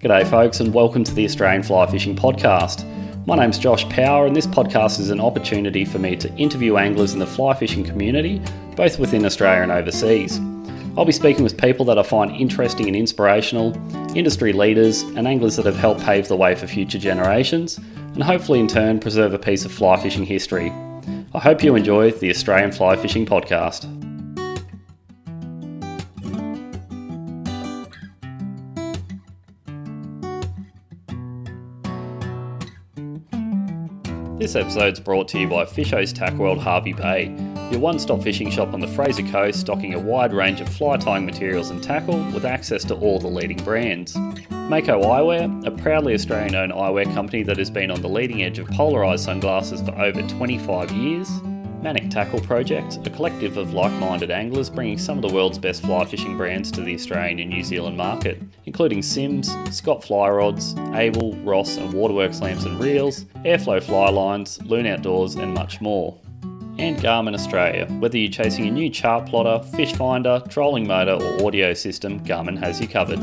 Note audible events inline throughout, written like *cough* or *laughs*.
G'day, folks, and welcome to the Australian Fly Fishing Podcast. My name's Josh Power, and this podcast is an opportunity for me to interview anglers in the fly fishing community, both within Australia and overseas. I'll be speaking with people that I find interesting and inspirational, industry leaders, and anglers that have helped pave the way for future generations, and hopefully in turn preserve a piece of fly fishing history. I hope you enjoy the Australian Fly Fishing Podcast. This episode is brought to you by Fisho's Tackle World Hervey Bay, your one stop fishing shop on the Fraser Coast, stocking a wide range of fly tying materials and tackle with access to all the leading brands. Mako Eyewear, a proudly Australian owned eyewear company that has been on the leading edge of polarised sunglasses for over 25 years. Manic Tackle Project, a collective of like minded anglers bringing some of the world's best fly fishing brands to the Australian and New Zealand market, including Simms, Scott Fly Rods, Abel, Ross, and Waterworks-Lamson and reels, Airflow fly lines, Loon Outdoors, and much more. And Garmin Australia. Whether you're chasing a new chart plotter, fish finder, trolling motor, or audio system, Garmin has you covered.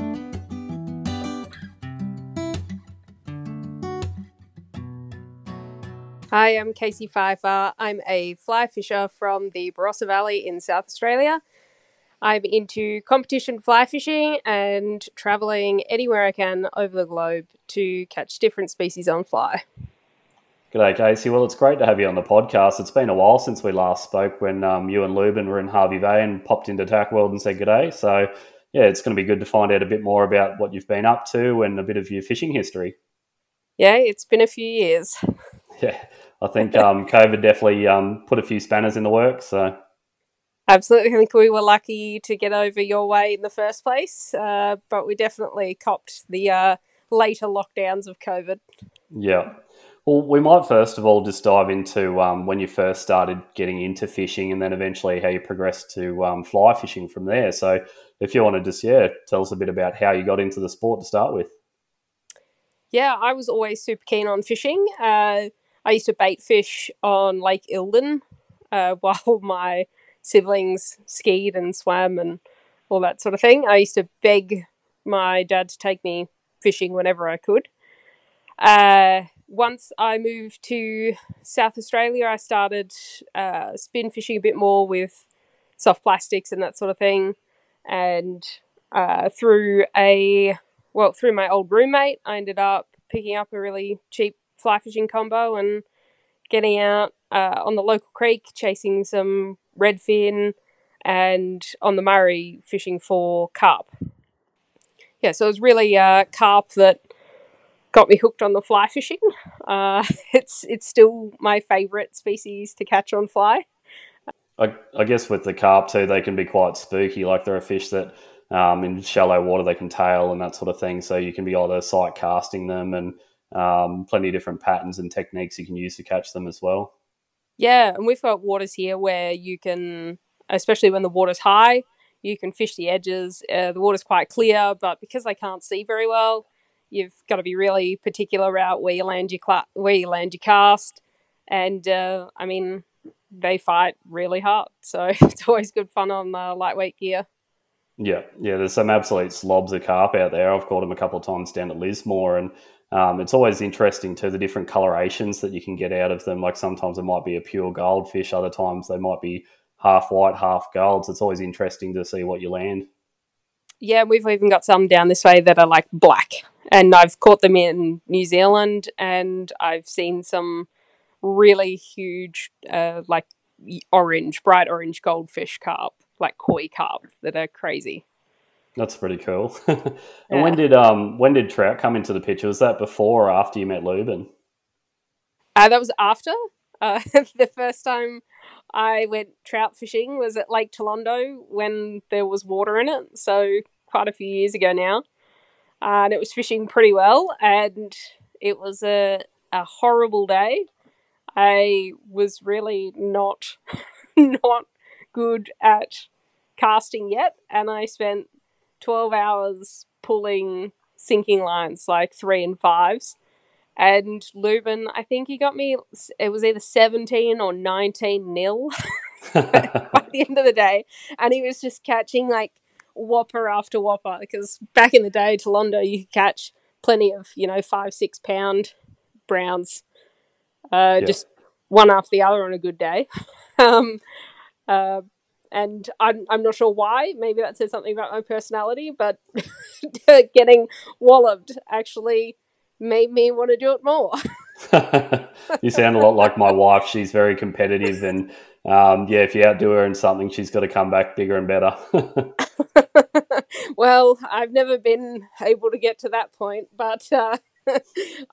Hi, I'm Casey Pfeiffer. I'm a fly fisher from the Barossa Valley in South Australia. I'm into competition fly fishing and travelling anywhere I can over the globe to catch different species on fly. G'day, Casey. Well, it's great to have you on the podcast. It's been a while since we last spoke when um, you and Lubin were in Hervey Bay and popped into Tack World and said g'day. So, yeah, it's going to be good to find out a bit more about what you've been up to and a bit of your fishing history. Yeah, it's been a few years. *laughs* Yeah, I think um, COVID definitely um, put a few spanners in the works. So absolutely, I think we were lucky to get over your way in the first place, uh, but we definitely copped the uh, later lockdowns of COVID. Yeah. Well, we might first of all just dive into um, when you first started getting into fishing, and then eventually how you progressed to um, fly fishing from there. So, if you want to just yeah, tell us a bit about how you got into the sport to start with. Yeah, I was always super keen on fishing. Uh, I used to bait fish on Lake Eildon uh, *laughs* while my siblings skied and swam and all that sort of thing. I used to beg my dad to take me fishing whenever I could. Uh, once I moved to South Australia, I started uh, spin fishing a bit more with soft plastics and that sort of thing. And uh, through a well, through my old roommate, I ended up picking up a really cheap fly fishing combo and getting out uh, on the local creek, chasing some redfin, and on the Murray fishing for carp. Yeah, so it was really uh, carp that got me hooked on the fly fishing. *laughs* Uh, it's it's still my favourite species to catch on fly. I, I, guess with the carp too, they can be quite spooky. Like they're a fish that um, in shallow water they can tail and that sort of thing. So you can be either sight casting them and um, plenty of different patterns and techniques you can use to catch them as well. Yeah, and we've got waters here where you can, especially when the water's high, you can fish the edges. Uh, the water's quite clear, but because they can't see very well, you've got to be really particular about where you land your cl- where you land your cast. And uh, I mean, they fight really hard, so *laughs* it's always good fun on uh, lightweight gear. Yeah, yeah. There's some absolute slobs of carp out there. I've caught them a couple of times down at Lismore, and um, it's always interesting to the different colorations that you can get out of them. Like sometimes it might be a pure goldfish, other times they might be half white, half gold. So it's always interesting to see what you land. Yeah, we've even got some down this way that are like black, and I've caught them in New Zealand, and I've seen some really huge, uh, like orange, bright orange goldfish carp, like koi carp, that are crazy. That's pretty cool. *laughs* and yeah. when did um when did trout come into the picture? Was that before or after you met Lubin? Uh, that was after. *laughs* Uh, the first time I went trout fishing was at Lake Toolondo when there was water in it. So quite a few years ago now, uh, and it was fishing pretty well. And it was a a horrible day. I was really not *laughs* not good at casting yet, and I spent 12 hours pulling sinking lines like three and fives. And Lubin, I think he got me, it was either 17 or 19 nil *laughs* by the end of the day. And he was just catching like whopper after whopper because back in the day, Toolondo, you could catch plenty of you know five six pound browns, uh, yeah. just one after the other on a good day. *laughs* um, uh, and I'm I'm not sure why. Maybe that says something about my personality, but *laughs* getting walloped actually made me want to do it more. *laughs* *laughs* you sound a lot like my wife. She's very competitive, and um, yeah, if you outdo her in something, she's got to come back bigger and better. well, I've never been able to get to that point, but uh,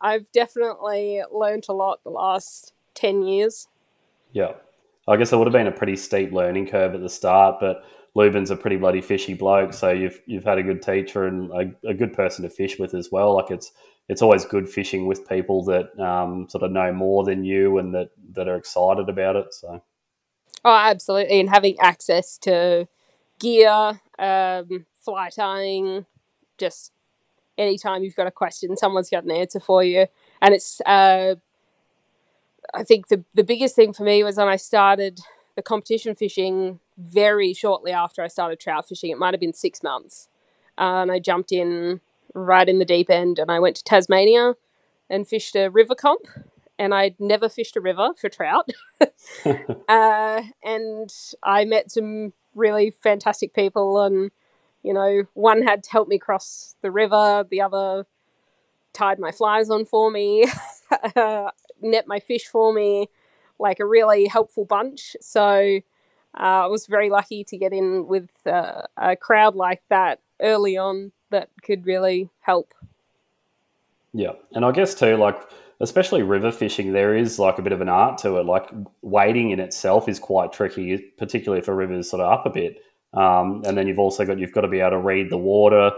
I've definitely learned a lot the last 10 years. Yeah. I guess it would have been a pretty steep learning curve at the start, but Lubin's a pretty bloody fishy bloke, so you've you've had a good teacher and a, a good person to fish with as well. Like it's it's always good fishing with people that um, sort of know more than you and that that are excited about it. So, oh, absolutely, and having access to gear, um, fly tying, just anytime you've got a question, someone's got an answer for you, and it's uh, I think the the biggest thing for me was when I started the competition fishing very shortly after I started trout fishing. It might have been six months, uh, and I jumped in right in the deep end, and I went to Tasmania and fished a river comp. And I'd never fished a river for trout, *laughs* *laughs* uh, and I met some really fantastic people, and you know, one had to help me cross the river, the other tied my flies on for me. *laughs* uh, net my fish for me, like a really helpful bunch. So uh, I was very lucky to get in with uh, a crowd like that early on that could really help. Yeah, and I guess too, like especially river fishing, there is like a bit of an art to it. Like wading in itself is quite tricky, particularly if a river is sort of up a bit. Um, and then you've also got you've got to be able to read the water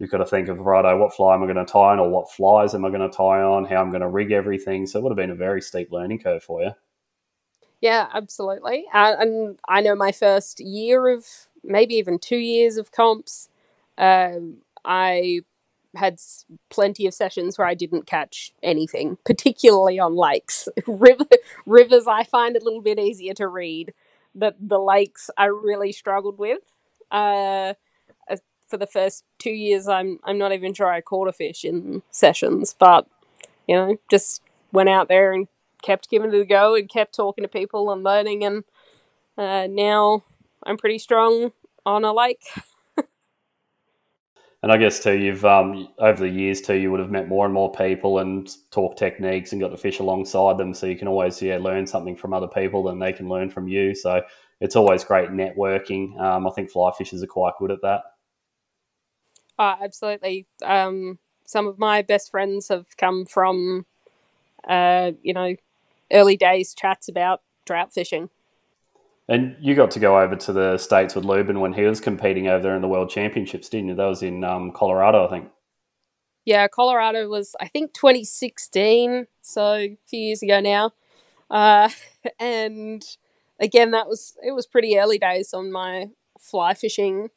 you've got to think of righto, what fly am I going to tie on, or what flies am I going to tie on, how I'm going to rig everything. So it would have been a very steep learning curve for you. Yeah, absolutely. Uh, and I know my first year of maybe even two years of comps, um, I had plenty of sessions where I didn't catch anything, particularly on lakes. *laughs* River, rivers, I find a little bit easier to read. but the lakes, I really struggled with. Uh, for the first two years, I'm I'm not even sure I caught a fish in sessions, but you know, just went out there and kept giving it a go and kept talking to people and learning, and uh, now I'm pretty strong on a lake. *laughs* and I guess too, you've um, over the years too, you would have met more and more people and talk techniques and got to fish alongside them, so you can always yeah learn something from other people, and they can learn from you. So it's always great networking. Um, I think fly fishers are quite good at that. Oh, absolutely. Um, some of my best friends have come from, uh, you know, early days chats about trout fishing. And you got to go over to the States with Lubin when he was competing over there in the World Championships, didn't you? That was in um, Colorado, I think. Yeah, Colorado was, I think, 2016, so a few years ago now. Uh, *laughs* and again, that was, it was pretty early days on my fly fishing.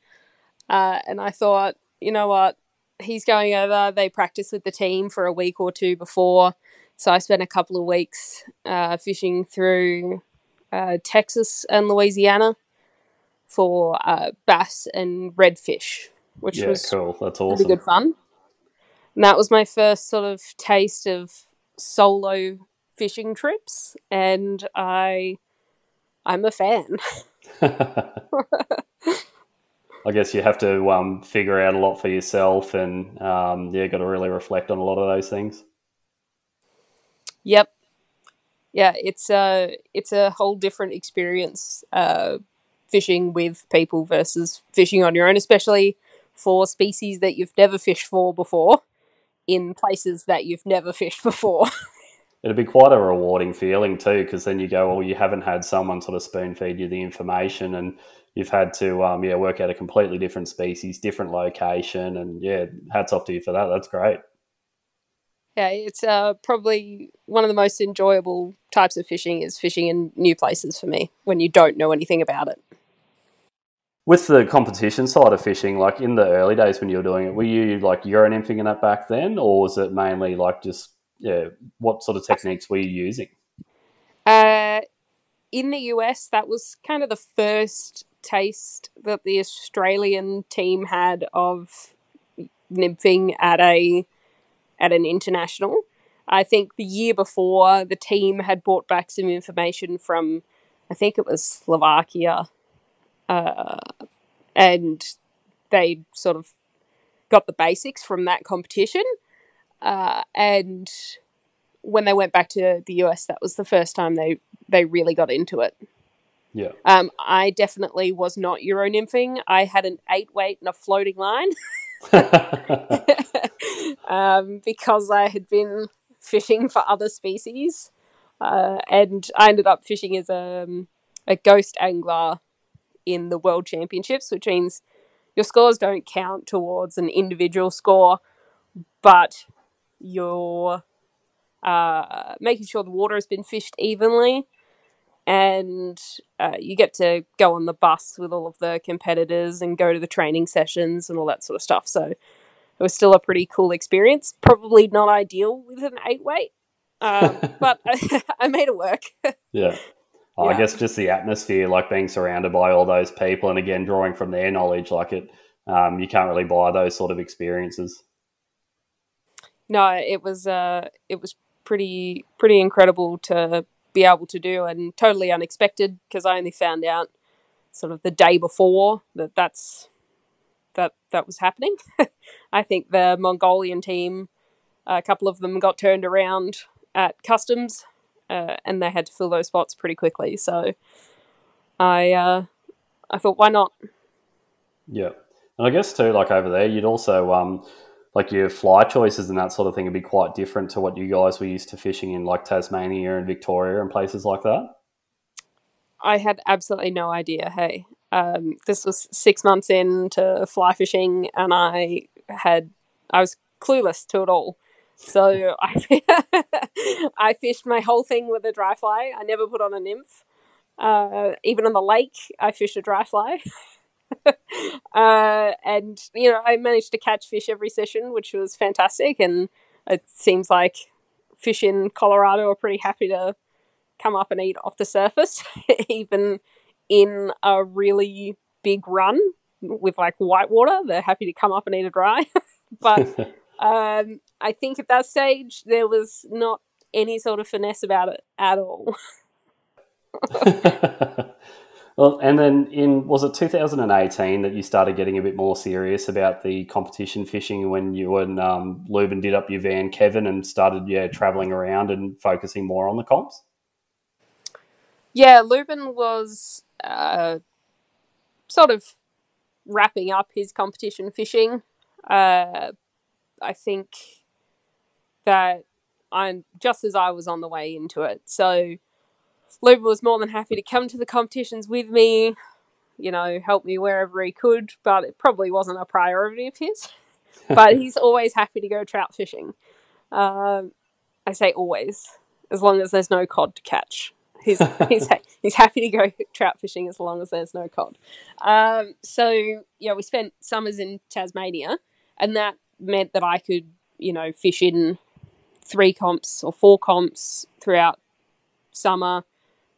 Uh, and I thought, you know what, he's going over. They practice with the team for a week or two before. So I spent a couple of weeks uh, fishing through uh, Texas and Louisiana for uh, bass and redfish, which yeah, was cool. That's awesome. Good fun. And that was my first sort of taste of solo fishing trips, and I, I'm a fan. *laughs* *laughs* I guess you have to um, figure out a lot for yourself, and um, yeah, got to really reflect on a lot of those things. Yep, yeah, it's a it's a whole different experience uh, fishing with people versus fishing on your own, especially for species that you've never fished for before in places that you've never fished before. *laughs* It'd be quite a rewarding feeling too, because then you go, well, you haven't had someone sort of spoon feed you the information, and you've had to um, yeah work out a completely different species, different location, and yeah, hats off to you for that. That's great. Yeah, it's uh, probably one of the most enjoyable types of fishing is fishing in new places for me when you don't know anything about it. With the competition side of fishing, like in the early days when you were doing it, were you like euro nymphing in that back then, or was it mainly like just yeah? What sort of techniques were you using? Uh, in the US, that was kind of the first taste that the Australian team had of nymphing at a at an international. I think the year before, the team had brought back some information from, I think it was Slovakia, uh, and they sort of got the basics from that competition. Uh, and when they went back to the US, that was the first time they they really got into it. Yeah. Um, I definitely was not Euro nymphing. I had an eight weight and a floating line *laughs* *laughs* um, because I had been fishing for other species, uh, and I ended up fishing as a, um, a ghost angler in the World Championships, which means your scores don't count towards an individual score, but you're uh, making sure the water has been fished evenly. And uh, you get to go on the bus with all of the competitors and go to the training sessions and all that sort of stuff. So it was still a pretty cool experience. Probably not ideal with an eight weight, um, *laughs* but I, *laughs* I, made it work. yeah. *laughs* Oh, yeah. I guess just the atmosphere, like being surrounded by all those people, and again drawing from their knowledge, like it, um, you can't really buy those sort of experiences. No, it was uh, it was pretty pretty incredible to be able to do and totally unexpected because I only found out sort of the day before that that's that that was happening. *laughs* I think the Mongolian team, a couple of them got turned around at customs, uh, and they had to fill those spots pretty quickly. So I uh, I thought, why not? Yeah, and I guess too, like over there, you'd also um, like your fly choices and that sort of thing would be quite different to what you guys were used to fishing in like Tasmania and Victoria and places like that? I had absolutely no idea. Hey, um, this was six months into fly fishing, and I had I was clueless to it all. So *laughs* I I fished my whole thing with a dry fly. I never put on a nymph. Uh, even on the lake, I fished a dry fly. *laughs* *laughs* uh, and you know, I managed to catch fish every session, which was fantastic. And it seems like fish in Colorado are pretty happy to come up and eat off the surface, *laughs* even in a really big run with like whitewater. They're happy to come up and eat a dry. *laughs* but um, I think at that stage there was not any sort of finesse about it at all. Well, and then in was it 2018 that you started getting a bit more serious about the competition fishing when you and um, Lubin did up your van, Kevin, and started yeah traveling around and focusing more on the comps. Yeah, Lubin was uh, sort of wrapping up his competition fishing. Uh, I think that I'm just as I was on the way into it, so Lubin was more than happy to come to the competitions with me, you know, help me wherever he could, but it probably wasn't a priority of his. *laughs* but he's always happy to go trout fishing. Um, I say always, as long as there's no cod to catch. He's *laughs* he's ha- he's happy to go trout fishing as long as there's no cod. Um, so yeah, we spent summers in Tasmania, and that meant that I could you know fish in three comps or four comps throughout summer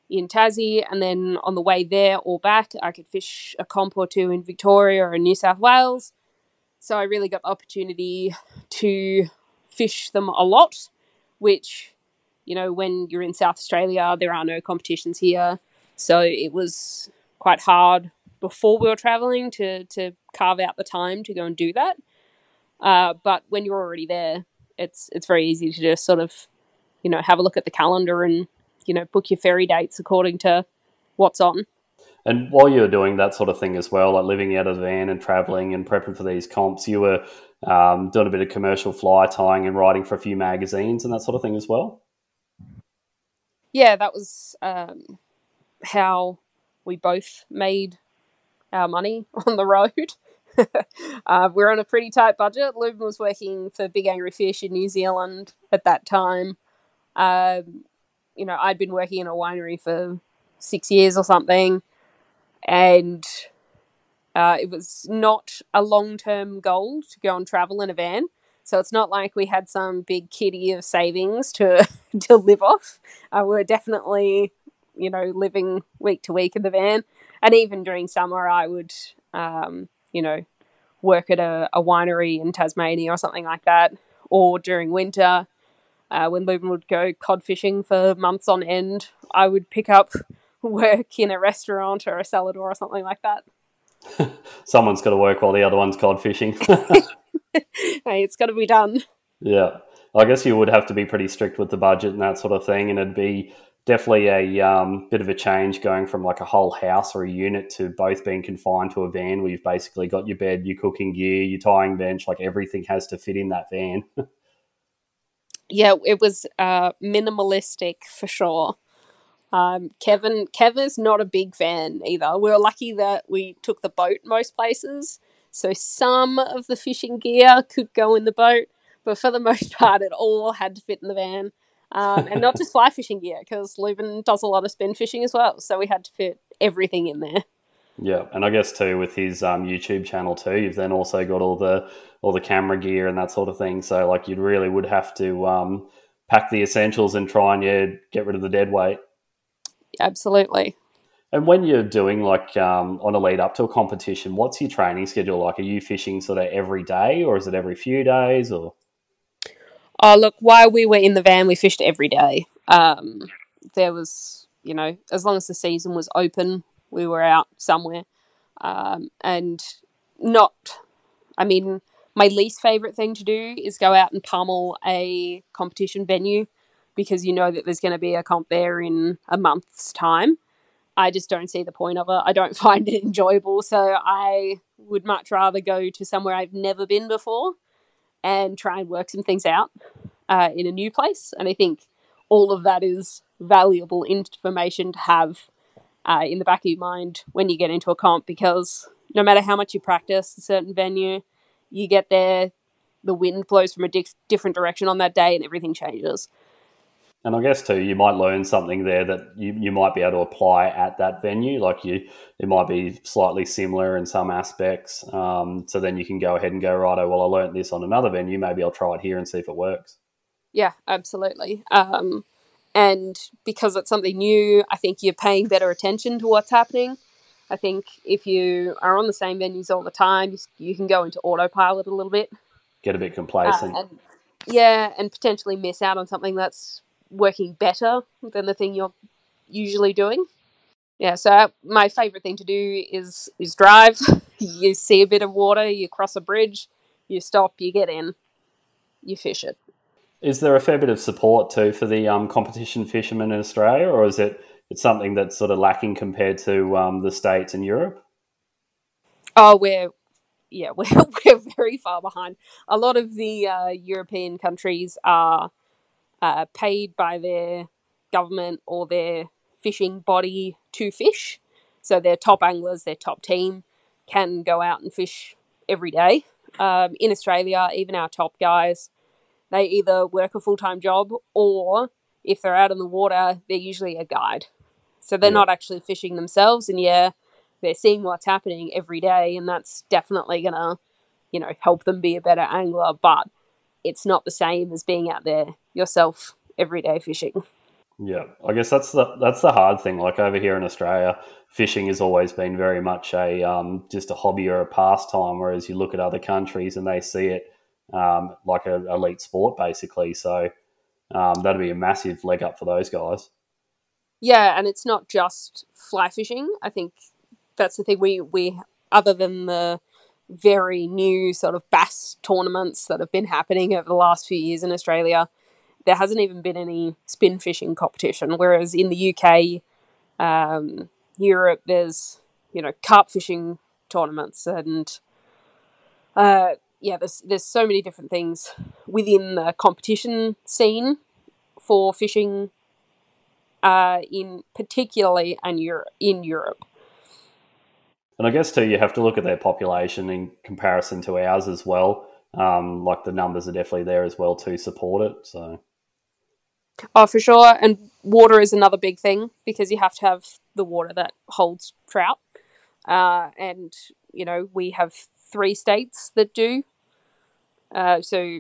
in Tassie, and then on the way there or back, I could fish a comp or two in Victoria or in New South Wales. So I really got the opportunity to fish them a lot, which, you know, when you're in South Australia, there are no competitions here. So it was quite hard before we were traveling to, to carve out the time to go and do that. Uh, but when you're already there, it's it's very easy to just sort of, you know, have a look at the calendar and you know book your ferry dates according to what's on. And while you were doing that sort of thing as well, like living out of the van and traveling and prepping for these comps, you were um, doing a bit of commercial fly tying and writing for a few magazines and that sort of thing as well. Yeah, that was um, how we both made our money *laughs* on the road. *laughs* uh, we're on a pretty tight budget. Lubin was working for Big Angry Fish in New Zealand at that time. Um, you know, I'd been working in a winery for six years or something, and uh, it was not a long term goal to go and travel in a van. So it's not like we had some big kitty of savings to *laughs* to live off. Uh, we were definitely, you know, living week to week in the van, and even during summer, I would, um, you know, work at a, a winery in Tasmania or something like that, or during winter, uh, when Lubin would go cod fishing for months on end, I would pick up *laughs* work in a restaurant or a salad or something like that. *laughs* Someone's got to work while the other one's cod fishing. *laughs* hey, it's got to be done. Yeah. I guess you would have to be pretty strict with the budget and that sort of thing. And it'd be definitely a um, bit of a change going from like a whole house or a unit to both being confined to a van where you've basically got your bed, your cooking gear, your tying bench, like everything has to fit in that van. Yeah, it was uh, minimalistic for sure. Um, Kevin Kevin's not a big fan either. We were lucky that we took the boat most places, so some of the fishing gear could go in the boat, but for the *laughs* most part, it all had to fit in the van. Um, and not just *laughs* fly fishing gear, because Lubin does a lot of spin fishing as well, so we had to fit everything in there. Yeah, and I guess too with his um, YouTube channel too, you've then also got all the all the camera gear and that sort of thing. So like you really would have to um, pack the essentials and try and yeah get rid of the dead weight. Absolutely. And when you're doing like um, on a lead up to a competition, what's your training schedule like? Are you fishing sort of every day, or is it every few days, or? Oh look, while we were in the van, we fished every day. Um, there was, you know, as long as the season was open, we were out somewhere, um, and not. I mean, my least favorite thing to do is go out and pummel a competition venue because you know that there's going to be a comp there in a month's time. I just don't see the point of it. I don't *laughs* find it enjoyable. So I would much rather go to somewhere I've never been before and try and work some things out uh, in a new place. And I think all of that is valuable information to have uh, in the back of your mind when you get into a comp because no matter how much you practice a certain venue, you get there, the wind blows from a di- different direction on that day and everything changes. And I guess too, you might learn something there that you, you might be able to apply at that venue. Like you, it might be slightly similar in some aspects. Um, so then you can go ahead and go, right, oh, well, I learned this on another venue. Maybe I'll try it here and see if it works. Yeah, absolutely. Um, and because it's something new, I think you're paying better attention to what's happening. I think if you are on the same venues all the time, you, can go into autopilot a little bit. Get a bit complacent. Uh, and, yeah, and potentially miss out on something that's working better than the thing you're usually doing. Yeah, so my favorite thing to do is is drive. *laughs* you see a bit of water, you cross a bridge, you stop, you get in, you fish it. Is there a fair bit of support too for the um, competition fishermen in Australia, or is it it's something that's sort of lacking compared to um, the states and Europe? Oh, we're yeah, *laughs* we're we're very far behind. A lot of the uh, European countries are uh, paid by their government or their fishing body to fish. So their top anglers, their top team, can go out and fish every day. Um, in Australia, even our top guys, they either work a full time job or if they're out in the water, they're usually a guide. So they're yeah. not actually fishing themselves, and yeah, they're seeing what's happening every day, and that's definitely gonna, you know, help them be a better angler. But it's not the same as being out there yourself every day fishing. Yeah, I guess that's the that's the hard thing. Like over here in Australia, fishing has always been very much a um, just a hobby or a pastime. Whereas you look at other countries and they see it um, like an elite sport, basically. So um, that'd be a massive leg up for those guys. Yeah, and it's not just fly fishing. I think that's the thing. We we other than the very new sort of bass tournaments that have been happening over the last few years in Australia, there hasn't even been any spin fishing competition. Whereas in the UK, um, Europe, there's you know carp fishing tournaments and uh, yeah, there's there's so many different things within the competition scene for fishing uh, in particularly and Europe in Europe. And I guess too, you have to look at their population in comparison to ours as well. Um, like the numbers are definitely there as well to support it. So, oh, for sure. And water is another big thing because you have to have the water that holds trout. Uh, and you know, we have three states that do. Uh, so,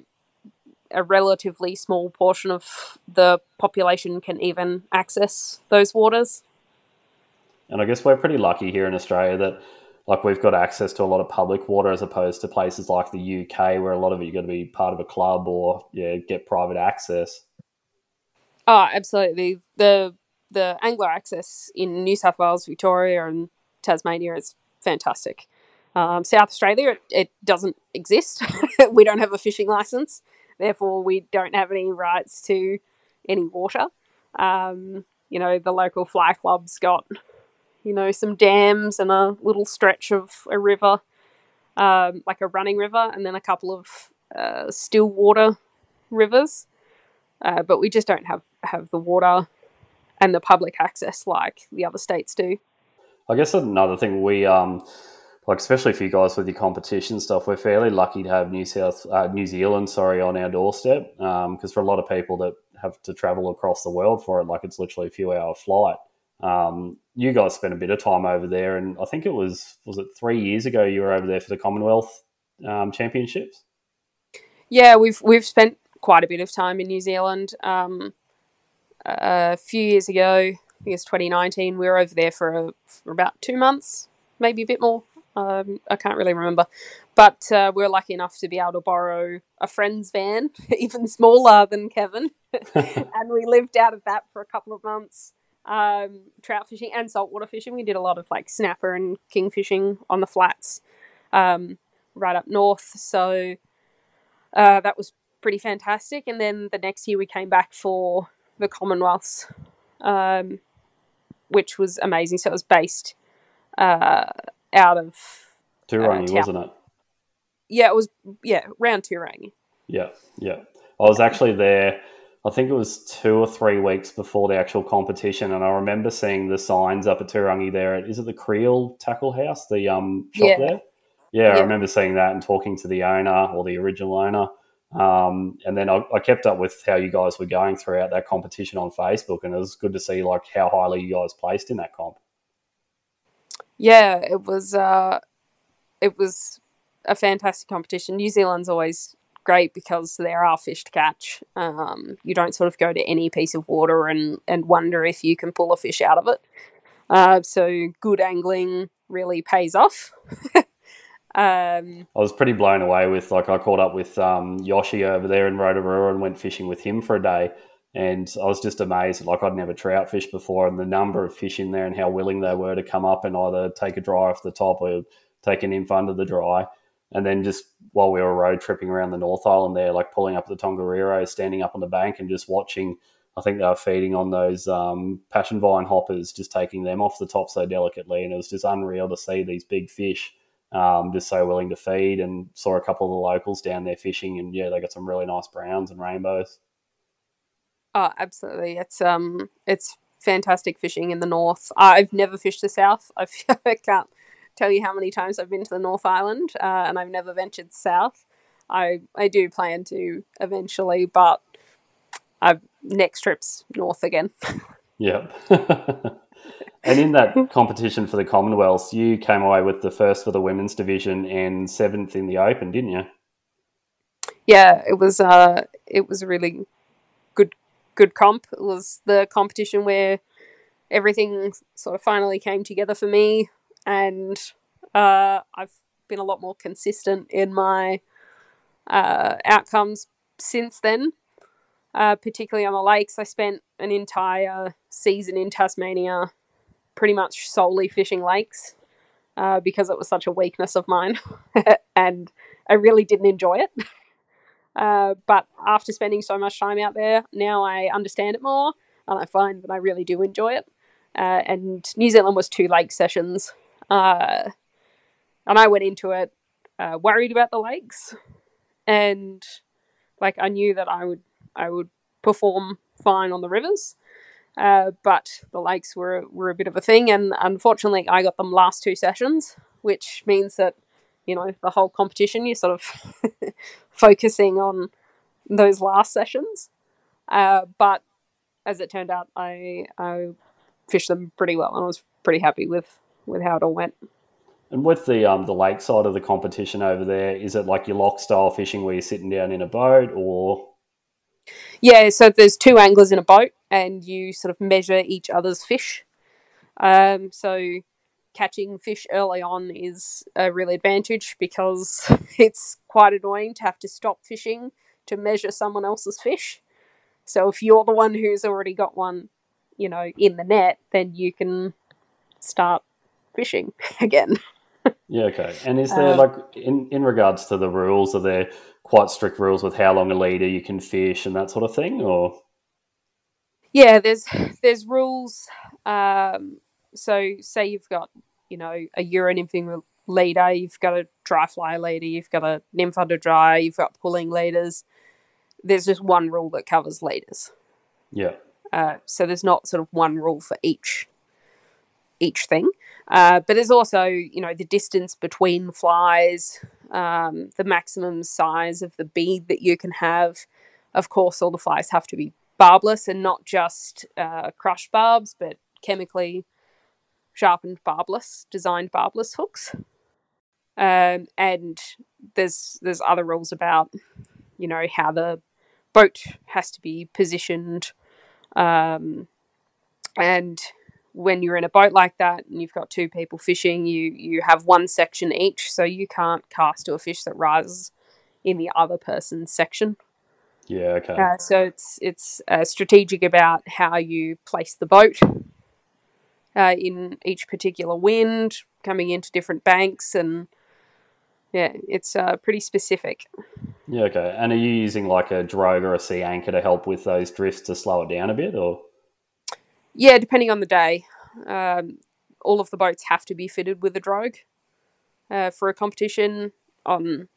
a relatively small portion of the population can even access those waters. And I guess we're pretty lucky here in Australia that like we've got access to a lot of public water as opposed to places like the UK where a lot of it you've got to be part of a club or yeah get private access. Oh, absolutely. The the angler access in New South Wales, Victoria, and Tasmania is fantastic. Um, South Australia, it, it doesn't exist. *laughs* we don't have a fishing license, therefore we don't have any rights to any water. Um, you know, the local fly club's got you know, some dams and a little stretch of a river, um, like a running river, and then a couple of uh, still water rivers. Uh, but we just don't have, have the water and the public access like the other states do. I guess another thing we um, like, especially for you guys with your competition stuff, we're fairly lucky to have New South, uh, New Zealand, sorry, on our doorstep. Because um, for a lot of people that have to travel across the world for it, like it's literally a few hour flight. Um, you guys spent a bit of time over there, and I think it was was it three years ago you were over there for the Commonwealth um, Championships. Yeah, we've we've spent quite a bit of time in New Zealand. Um, a few years ago, I think it's 2019, we were over there for, a, for about two months, maybe a bit more. Um, I can't really remember, but uh, we were lucky enough to be able to borrow a friend's van, *laughs* even smaller than Kevin, *laughs* and we lived out of that for a couple of months um, trout fishing and saltwater fishing. We did a lot of like snapper and king fishing on the flats um, right up north. So uh, that was pretty fantastic. And then the next year we came back for the Commonwealths, um, which was amazing. So it was based uh, out of Turangi, uh, wasn't it? Yeah, it was. Yeah, round Turangi. Yeah, yeah. I was actually there I think it was two or three weeks before the actual competition, and I remember seeing the signs up at Turangi there. Is it the Creel Tackle House, the um shop yeah. there? Yeah, yeah, I remember seeing that and talking to the owner or the original owner. Um, and then I, I, kept up with how you guys were going throughout that competition on Facebook, and it was good to see like how highly you guys placed in that comp. Yeah, it was. Uh, it was a fantastic competition. New Zealand's always great because there are fish to catch. Um, you don't sort of go to any piece of water and, and wonder if you can pull a fish out of it. Uh, so good angling really pays off. *laughs* um, I was pretty blown away with like I caught up with um, Yoshi over there in Rotorua and went fishing with him for a day. And I was just amazed. Like I'd never trout fished before, and the number of fish in there, and how willing they were to come up and either take a dry off the top or take an nymph under the dry. And then just while we were road tripping around the North Island there, like pulling up the Tongariro, standing up on the bank and just watching. I think they were feeding on those um, passion vine hoppers, just taking them off the top so delicately. And it was just unreal to see these big fish um, just so willing to feed. And saw a couple of the locals down there fishing, and yeah, they got some really nice browns and rainbows. Oh, absolutely! It's um, it's fantastic fishing in the north. I've never fished the south. *laughs* I can't tell you how many times I've been to the North Island, uh, and I've never ventured south. I I do plan to eventually, but I next trip's north again. *laughs* yep. *laughs* and in that competition for the Commonwealth, you came away with the first for the women's division and seventh in the Open, didn't you? Yeah, it was. Uh, it was a really good good comp. It was the competition where everything sort of finally came together for me and uh, I've been a lot more consistent in my uh, outcomes since then. Uh, particularly on the lakes, I spent an entire season in Tasmania, pretty much solely fishing lakes, uh, because it was such a weakness of mine, *laughs* and I really didn't enjoy it. Uh, but after spending so much time out there, now I understand it more, and I find that I really do enjoy it. Uh, and New Zealand was two lake sessions, uh, and I went into it uh, worried about the lakes, and like I knew that I would I would perform fine on the rivers, uh, but the lakes were were a bit of a thing, and unfortunately I got them last two sessions, which means that you know the whole competition you're sort of *laughs* focusing on those last sessions, uh, but as it turned out, I I fished them pretty well, and I was pretty happy with with how it all went. And with the um, the lake side of the competition over there, is it like your loch style fishing where you're sitting down in a boat, or? Yeah, so there's two anglers in a boat, and you sort of measure each other's fish. Um, so catching fish early on is a real advantage because *laughs* it's quite annoying to have to stop fishing to measure someone else's fish. So if you're the one who's already got one, you know, in the net, then you can start fishing *laughs* again. Yeah, okay. And is there um, like in in regards to the rules, are there quite strict rules with how long a leader you can fish and that sort of thing, or? Yeah, there's there's rules. Um, so say you've got you know a Euro nymphing leader, you've got a dry fly leader, you've got a nymph under dry, you've got pulling leaders. There's just one rule that covers leaders. Yeah. Uh, so there's not sort of one rule for each each thing. Uh, but there's also, you know, the distance between flies, um, the maximum size of the bead that you can have. Of course, all the flies have to be barbless and not just uh, crushed barbs, but chemically sharpened barbless, designed barbless hooks. Um, and there's there's other rules about, you know, how the boat has to be positioned, um, and when you're in a boat like that and you've got two people fishing, you you have one section each, so you can't cast to a fish that rises in the other person's section. Yeah, okay. Uh, so it's it's uh, strategic about how you place the boat uh, in each particular wind, coming into different banks, and yeah, it's uh, pretty specific. Yeah, okay. And are you using like a drogue or a sea anchor to help with those drifts to slow it down a bit, or? Yeah, depending on the day. Um, all of the boats have to be fitted with a drogue uh, for a competition on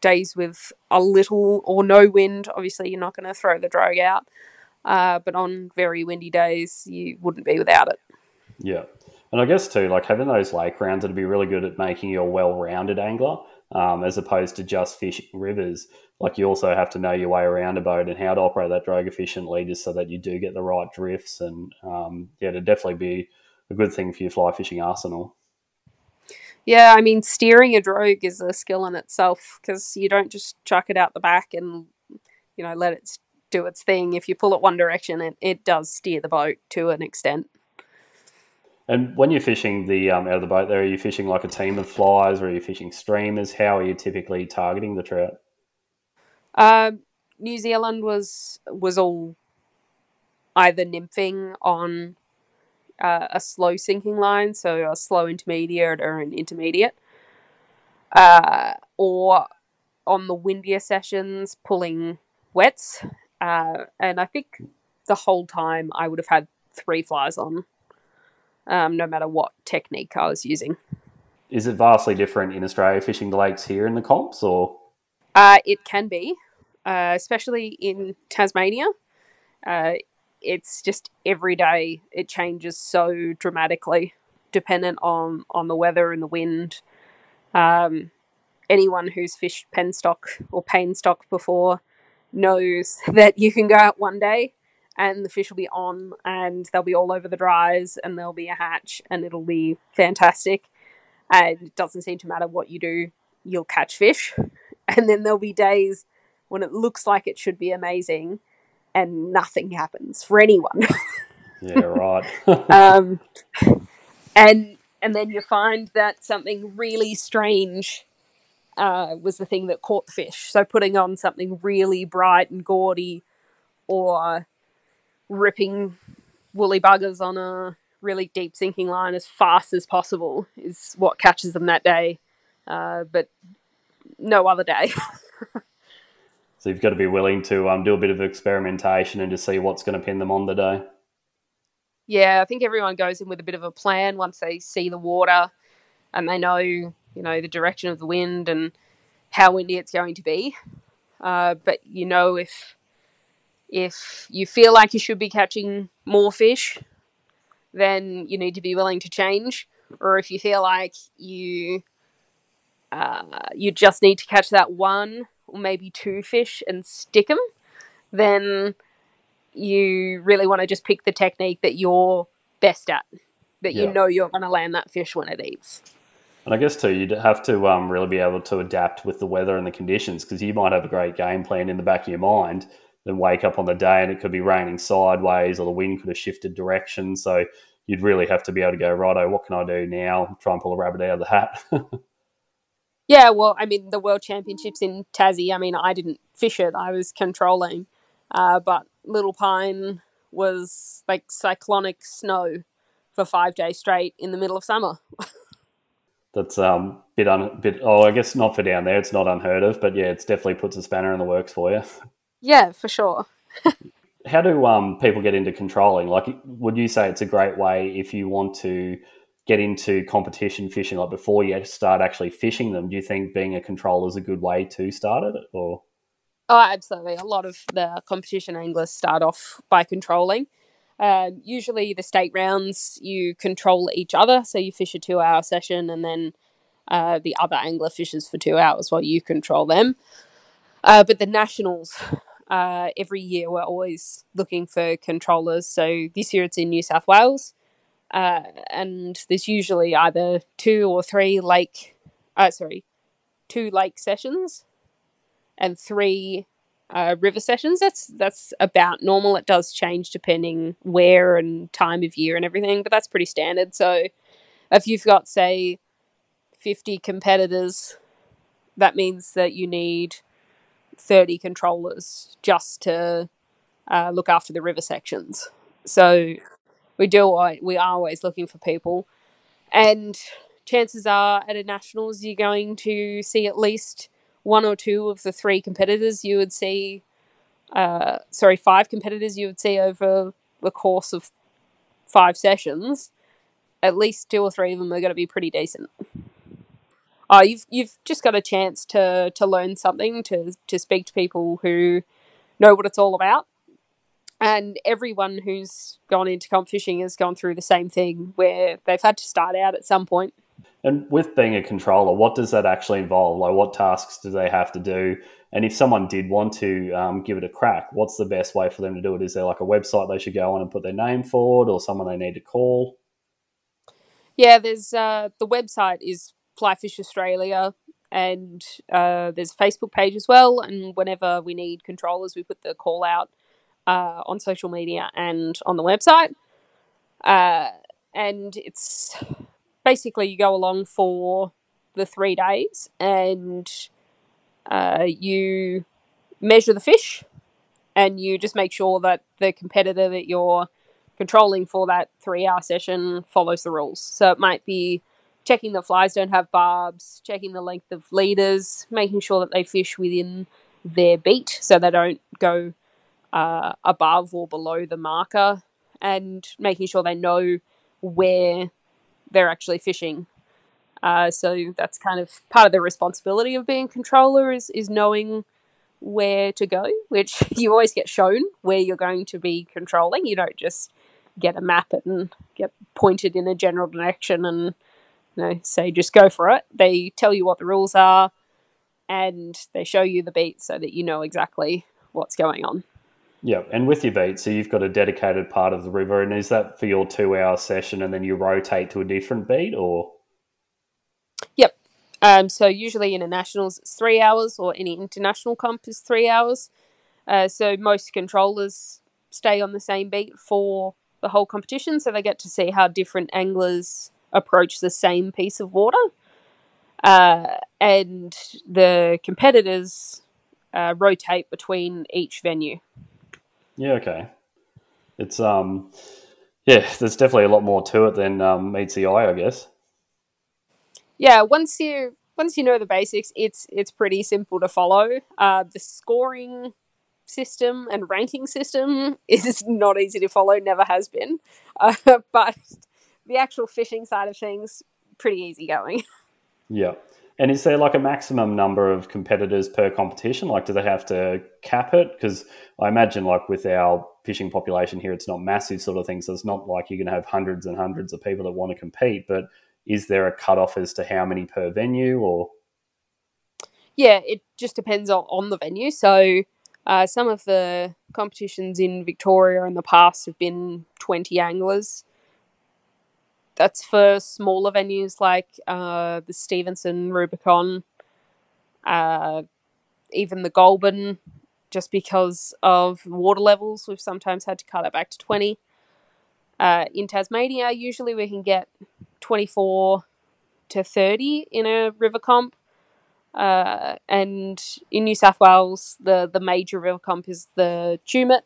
days with a little or no wind. Obviously, you're not going to throw the drogue out, uh, but on very windy days, you wouldn't be without it. Yeah. And I guess too, like having those lake rounds it'd be really good at making you a well-rounded angler, um, as opposed to just fishing rivers. Like you also have to know your way around a boat and how to operate that drogue efficiently just so that you do get the right drifts and um, yeah to definitely be a good thing for your fly fishing arsenal. Yeah i mean steering a drogue is a skill in itself because you don't just chuck it out the back and you know let it do its thing. If you pull it one direction it, it does steer the boat to an extent and when you're fishing the um, out of the boat there are you fishing like a team of flies or are you fishing streamers how are you typically targeting the trout uh, New Zealand was was all either nymphing on uh, a slow sinking line, so a slow intermediate or an intermediate, uh, or on the windier sessions pulling wets. Uh, and I think the whole time I would have had three flies on, um, no matter what technique I was using. Is it vastly different in Australia fishing the lakes here in the comps, or? Uh, it can be, uh, especially in Tasmania. Uh, it's just every day it changes so dramatically, dependent on on the weather and the wind. Um, anyone who's fished penstock or painstock before knows *laughs* that you can go out one day and the fish will be on and they'll be all over the dries and there'll be a hatch and it'll be fantastic and it doesn't seem to matter what you do you'll catch fish *laughs* and then there'll be days when it looks like it should be amazing and nothing happens for anyone. *laughs* yeah, right. *laughs* um, and and then you find that something really strange uh, was the thing that caught the fish. So putting on something really bright and gaudy, or ripping woolly buggers on a really deep sinking line as fast as possible is what catches them that day. Uh, but no other day. *laughs* So you've got to be willing to um, do a bit of experimentation and to see what's going to pin them on the day. Yeah, I think everyone goes in with a bit of a plan once they see the water and they know, you know, the direction of the wind and how windy it's going to be. Uh, but you know, if if you feel like you should be catching more fish, then you need to be willing to change. Or if you feel like you uh, you just need to catch that one or maybe two fish and stick them, then you really want to just pick the technique that you're best at, that yeah. you know you're going to land that fish when it eats. And I guess too, you'd have to um, really be able to adapt with the weather and the conditions because you might have a great game plan in the back of your mind, then wake up on the day and it could be raining sideways or the wind could have shifted direction. So you'd really have to be able to go, righto, what can I do now? Try and pull a rabbit out of the hat. *laughs* Yeah, well, I mean, the World Championships in Tassie, I mean, I didn't fish it, I was controlling. Uh, but Little Pine was like cyclonic snow for five days straight in the middle of summer. *laughs* That's um bit un bit. Oh, I guess not for down there. It's not unheard of, but yeah, it's definitely puts a spanner in the works for you. *laughs* Yeah, for sure. How do um people get into controlling? Like, would you say it's a great way if you want to get into competition fishing, like before you start actually fishing them? Do you think being a controller is a good way to start it, or? Oh, absolutely. A lot of the competition anglers start off by controlling. Um, usually, the state rounds, you control each other. So you fish a two hour session and then uh, the other angler fishes for two hours while you control them. Uh, but the nationals, uh, every year, we're always looking for controllers. So this year it's in New South Wales. Uh, and there's usually either two or three lake, uh, sorry, two lake sessions and three uh, river sessions. That's that's about normal. It does change depending where and time of year and everything, but that's pretty standard. So if you've got say 50 competitors, that means that you need 30 controllers just to uh, look after the river sections. So we do we are always looking for people, and chances are at a nationals you're going to see at least one or two of the three competitors you would see, uh, sorry, five competitors you would see over the course of five sessions. At least two or three of them are going to be pretty decent. Uh, you've you've just got a chance to to learn something, to to speak to people who know what it's all about. And everyone who's gone into comp fishing has gone through the same thing where they've had to start out at some point. point and with being a controller, what does that actually involve? Like, what tasks do they have to do? And if someone did want to um, give it a crack, what's the best way for them to do it? Is there like a website they should go on and put their name forward, or someone they need to call? Yeah, there's uh, the website is Flyfish Australia, and uh, there's a Facebook page as well. And whenever we need controllers, we put the call out uh, on social media and on the website. Uh, and it's basically you go along for the three days and uh, you measure the fish and you just make sure that the competitor that you're controlling for that three hour session follows the rules. So it might be checking the flies don't have barbs, checking the length of leaders, making sure that they fish within their beat so they don't go uh, above or below the marker, and making sure they know where they're actually fishing. Uh, so that's kind of part of the responsibility of being controller is is knowing where to go, which *laughs* you always get shown where you're going to be controlling. You don't just get a map and get pointed in a general direction and you know say just go for it. They tell you what the rules are and they show you the beat so that you know exactly what's going on. Yeah, and with your beat, so you've got a dedicated part of the river, and is that for your two-hour session, and then you rotate to a different beat, or? Yep. Um, so usually in a nationals it's three hours, or any international comp is three hours. Uh, so most controllers stay on the same beat for the whole competition, so they get to see how different anglers approach the same piece of water. Uh, and the competitors uh, rotate between each venue. Yeah, okay. It's um, yeah, there's definitely a lot more to it than um, meets the eye, I guess. Yeah, once you once you know the basics, it's it's pretty simple to follow. Uh, the scoring system and ranking system *laughs* is not easy to follow, never has been. *laughs* Uh, but the actual fishing side of things, pretty easy going. *laughs* Yeah. And is there like a maximum number of competitors per competition? Like, do they have to cap it? Because I imagine, like, with our fishing population here, it's not massive sort of thing. So it's not like you're going to have hundreds and hundreds of people that want to compete. But is there a cutoff as to how many per venue or? Yeah, it just depends on, on the venue. So uh, some of the competitions in Victoria in the past have been 20 anglers that's for smaller venues like uh, the Steavenson Rubicon, uh, even the Goulburn, just because of water levels. We've sometimes had to cut it back to 20. Uh, in Tasmania, usually we can get 24 to 30 in a river comp. Uh, and in New South Wales, the, the major river comp is the Tumut,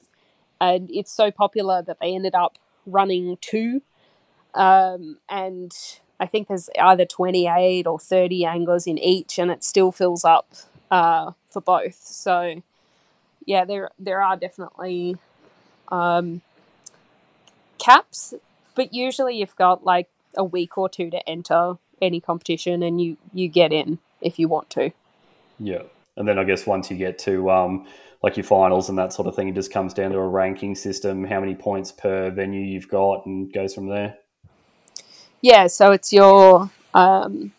and it's so popular that they ended up running two. Um, and I think there's either 28 or 30 anglers in each, and it still fills up uh, for both. So, yeah, there there are definitely um, caps, but usually you've got like a week or two to enter any competition, and you you get in if you want to. Yeah, and then I guess once you get to um, like your finals and that sort of thing, it just comes down to a ranking system, how many points per venue you've got, and goes from there. Yeah, so it's your um,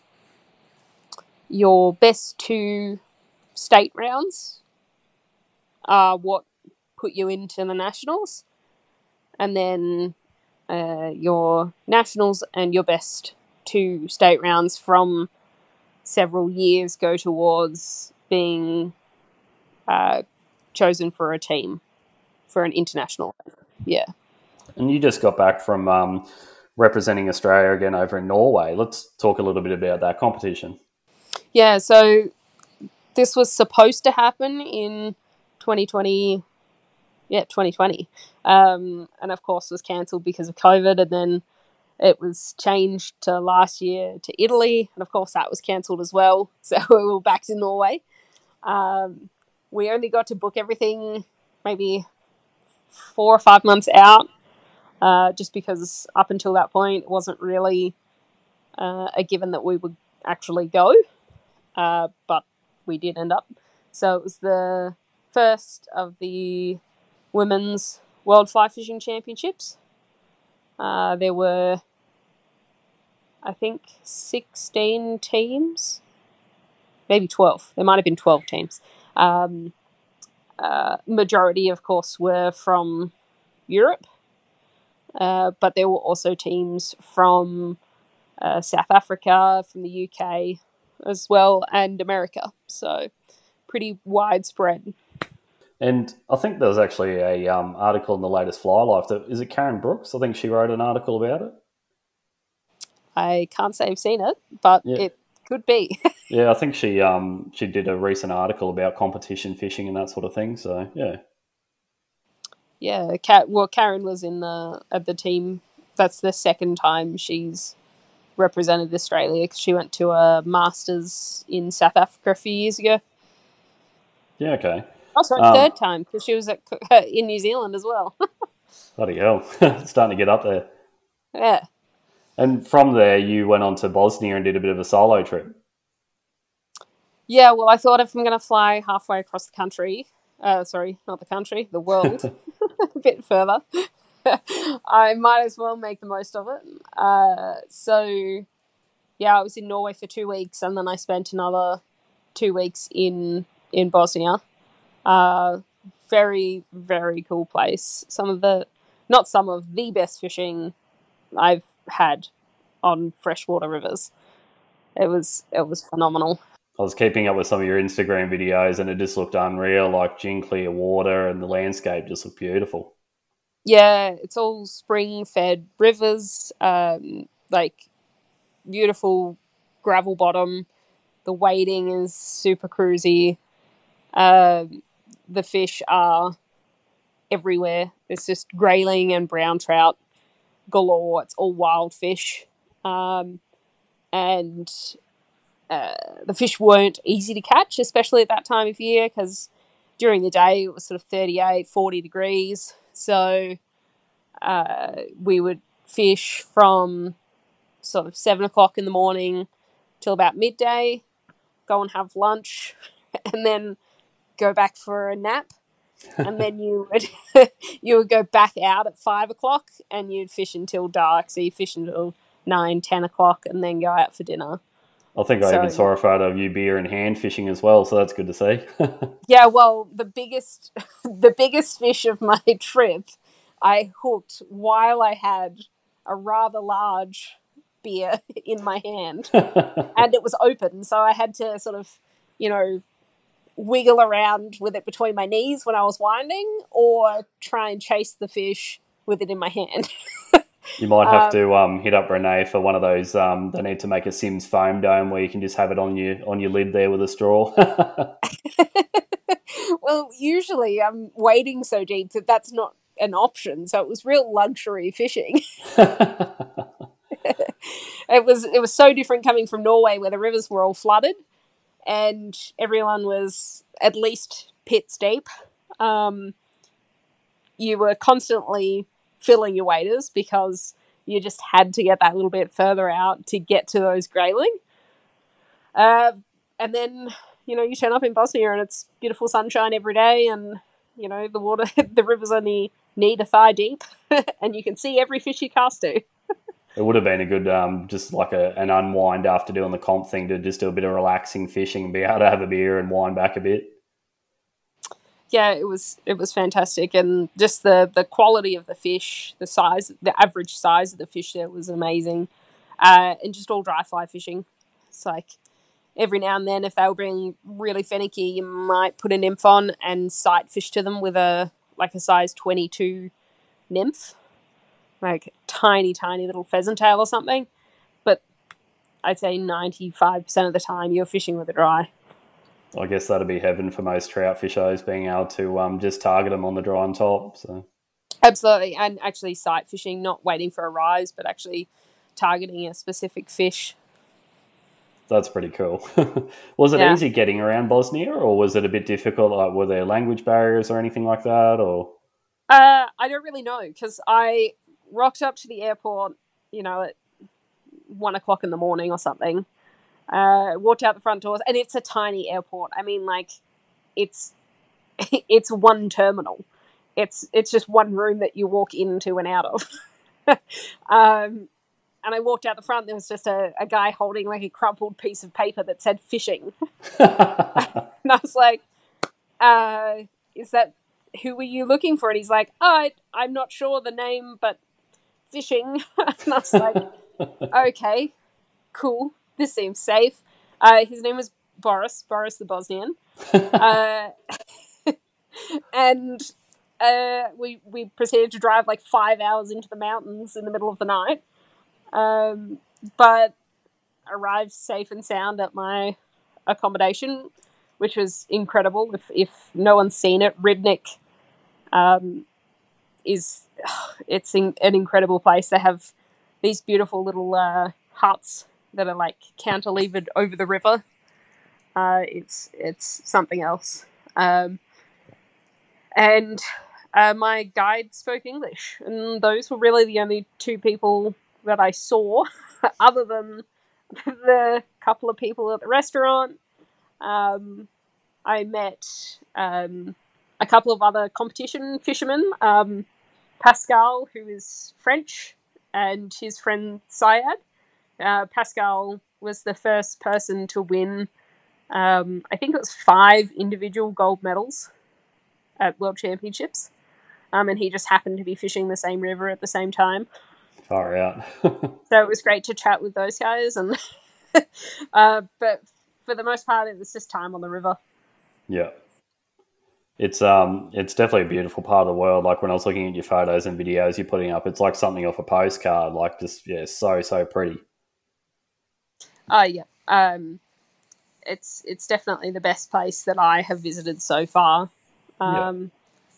your best two state rounds are what put you into the nationals, and then uh, your nationals and your best two state rounds from several years go towards being uh, chosen for a team for an international. Yeah. And you just got back from um, representing Australia again over in Norway. Let's talk a little bit about that competition. Yeah, so this was supposed to happen in 2020. Yeah, 2020. Um, and of course was cancelled because of COVID. And then it was changed to last year to Italy. And of course that was cancelled as well. *laughs* So we were back to Norway. Um, we only got to book everything maybe four or five months out uh, just because up until that point it wasn't really uh, a given that we would actually go, uh, but we did end up. So it was the first of the women's World Fly Fishing Championships. Uh, there were, I think, 16 teams, maybe 12. There might have been 12 teams. Um, uh, majority, of course, were from Europe. Uh, but there were also teams from uh, South Africa, from the UK as well, and America. So pretty widespread. And I think there was actually a um, article in the latest Fly Life. That, is it Karen Brooks? I think she wrote an article about it. I can't say I've seen it, but yeah. it could be. *laughs* yeah, I think she um, she did a recent article about competition fishing and that sort of thing. So yeah yeah, Kat. Well, Karen was in the at the team. That's the second time she's represented Australia because she went to a Masters in South Africa a few years ago. Yeah. Okay. Oh, sorry, um, third time because she was at, in New Zealand as well. *laughs* bloody hell, *laughs* starting to get up there. Yeah. And from there, you went on to Bosnia and did a bit of a solo trip. Yeah, well, I thought if I'm going to fly halfway across the country, uh, sorry, not the country, the world, *laughs* *laughs* a bit further. *laughs* I might as well make the most of it. Uh, so, yeah, I was in Norway for two weeks, and then I spent another two weeks in in Bosnia. Uh, very very cool place. Some of the, not some of the best fishing I've had on freshwater rivers. It was it was phenomenal. I was keeping up with some of your Instagram videos and it just looked unreal, like gin clear water and the landscape just looked beautiful. Yeah, it's all spring fed rivers, um, like beautiful gravel bottom. The wading is super cruisy. Um, the fish are everywhere. It's just grayling and brown trout galore. It's all wild fish. Um, and uh, the fish weren't easy to catch, especially at that time of year, because during the day it was sort of 38, 40 degrees. So uh, we would fish from sort of seven o'clock in the morning till about midday, go and have lunch, *laughs* and then go back for a nap. *laughs* and then you would *laughs* you would go back out at five o'clock and you'd fish until dark. So you fish until nine, ten o'clock, and then go out for dinner. I think I so, even saw a photo of you beer and hand fishing as well, so that's good to see. *laughs* yeah, well, the biggest *laughs* the biggest fish of my *laughs* trip I hooked while I had a rather large beer in my hand and it was open, so I had to sort of, you know, wiggle around with it between my knees when I was winding or try and chase the fish with it in my hand. You might have um, to um, hit up Renee for one of those. Um, they need to make a Simms foam dome where you can just have it on your on your lid there with a straw. *laughs* *laughs* well, usually I'm wading so deep that that's not an option. So it was real luxury fishing. *laughs* it was it was so different coming from Norway where the rivers were all flooded and everyone was at least pits deep. Um, you were constantly filling your waders because you just had to get that little bit further out to get to those grayling. Uh, and then you know you turn up in Bosnia and it's beautiful sunshine every day, and you know the water, *laughs* the river's only knee to thigh deep, *laughs* and you can see every fish you cast to *laughs* it would have been a good, um, just like a, an unwind after doing the comp thing to just do a bit of relaxing fishing and be able to have a beer and wind back a bit. Yeah, it was it was fantastic, and just the the quality of the fish, the size, the average size of the fish there was amazing, uh, and just all dry fly fishing. It's like every now and then, if they were being really finicky, you might put a nymph on and sight fish to them with a like a size twenty two nymph like tiny, tiny little pheasant tail or something. But I'd say 95% of the time you're fishing with a dry. I guess that'd be heaven for most trout fishers being able to um, just target them on the dry on top. So absolutely, and actually sight fishing, not waiting for a rise, but actually targeting a specific fish. That's pretty cool. *laughs* was it yeah. easy getting around Bosnia, or was it a bit difficult? Like, were there language barriers or anything like that, or? Uh, I don't really know because I rocked up to the airport, you know, at one o'clock in the morning or something. Uh, walked out the front doors, and it's a tiny airport. I mean, like, it's *laughs* it's one terminal. It's it's just one room that you walk into and out of. *laughs* um, and I walked out the front. There was just a, a guy holding like a crumpled piece of paper that said fishing, *laughs* and I was like, uh, "Is that who were you looking for?" And he's like, "Oh, I, I'm not sure the name, but fishing. and I was like, okay, cool. This seems safe. Uh, his name was Boris, Boris the Bosnian. *laughs* uh, *laughs* and uh, we, we proceeded to drive like five hours into the mountains in the middle of the night. Um, but arrived safe and sound at my accommodation, which was incredible. If, if no one's seen it, Ribnik um, is *sighs* it's in, an incredible place. They have these beautiful little uh, huts that are like cantilevered over the river. Uh, it's it's something else. Um, and uh, my guide spoke English, and those were really the only two people that I saw, *laughs* other than the couple of people at the restaurant. Um, I met um, a couple of other competition fishermen. Um, Pascal, who is French, and his friend Syed. Uh, Pascal was the first person to win, um, I think it was five individual gold medals at World Championships. Um, and he just happened to be fishing the same river at the same time. Far out. *laughs* so it was great to chat with those guys. And *laughs* uh, but for the most part, it was just time on the river. Yeah it's um it's definitely a beautiful part of the world. Like when I was looking at your photos and videos you're putting up, it's like something off a postcard. Like just yeah, so so pretty. Oh yeah, um, it's it's definitely the best place that I have visited so far. Um, yeah.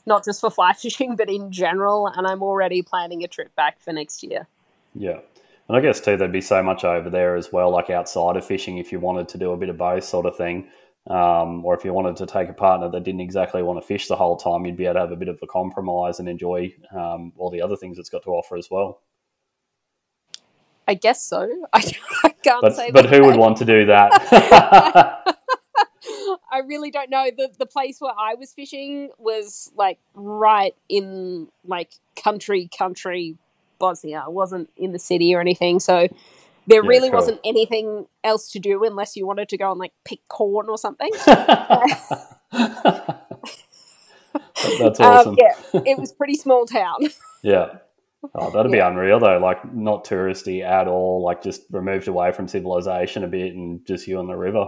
not just for *laughs* fly fishing, but in general. And I'm already planning a trip back for next year. Yeah. And I guess too, there'd be so much over there as well, like outside of fishing, if you wanted to do a bit of both sort of thing. Um, or if you wanted to take a partner that didn't exactly want to fish the whole time, you'd be able to have a bit of a compromise and enjoy um, all the other things it's got to offer as well. I guess so. *laughs* I, I can't but, say. But who would want to do that? *laughs* *laughs* I really don't know. the The place where I was fishing was like right in like country, country Bosnia. It wasn't in the city or anything. So there yeah, really cool. wasn't anything else to do unless you wanted to go and like pick corn or something. That's um, awesome. Um, yeah, it was pretty small town. yeah. Oh, that'd yeah. be unreal though. Like not touristy at all. Like just removed away from civilization a bit and just you on the river.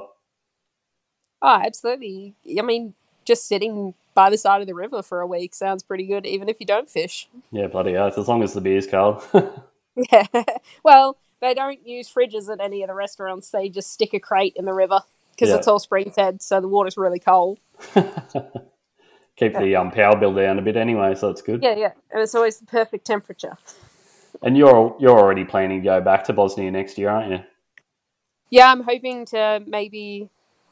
Oh, absolutely. I mean, just sitting by the side of the river for a week sounds pretty good, even if you don't fish. Yeah, bloody hell. As long as the beer's cold. *laughs* Yeah. *laughs* Well, they don't use fridges at any of the restaurants. They just stick a crate in the river because Yeah. it's all spring fed, so the water's really cold. *laughs* Keep the um, power bill down a bit anyway, so that's good. Yeah, yeah. And it's always the perfect temperature. And you're you're already planning to go back to Bosnia next year, aren't you? Yeah, I'm hoping to maybe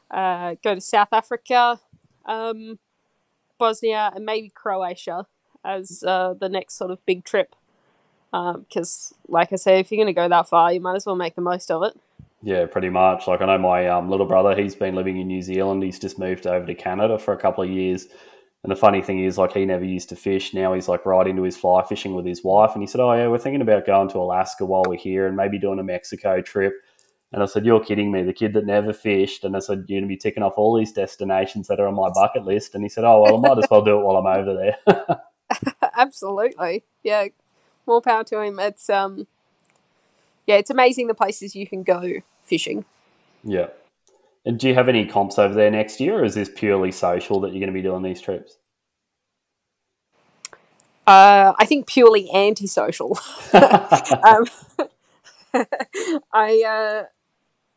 uh, go to South Africa, um, Bosnia, and maybe Croatia as uh, the next sort of big trip. Because, like I say, if you're going to go that far, you might as well make the most of it. Yeah, pretty much. Like I know my um, little brother, he's been living in New Zealand. He's just moved over to Canada for a couple of years. And the funny thing is, like he never used to fish. Now he's like right into his fly fishing with his wife. And he said, "Oh yeah, we're thinking about going to Alaska while we're here, and maybe doing a Mexico trip." And I said, "You're kidding me? The kid that never fished." And I said, "You're going to be ticking off all these destinations that are on my bucket list." And he said, "Oh well, I might as well do it while I'm over there." *laughs* *laughs* Absolutely. Yeah. More power to him. It's um yeah, it's amazing the places you can go fishing. yeah. And do you have any comps over there next year, or is this purely social that you're going to be doing these trips? Uh, I think purely antisocial. *laughs* um, *laughs* I uh,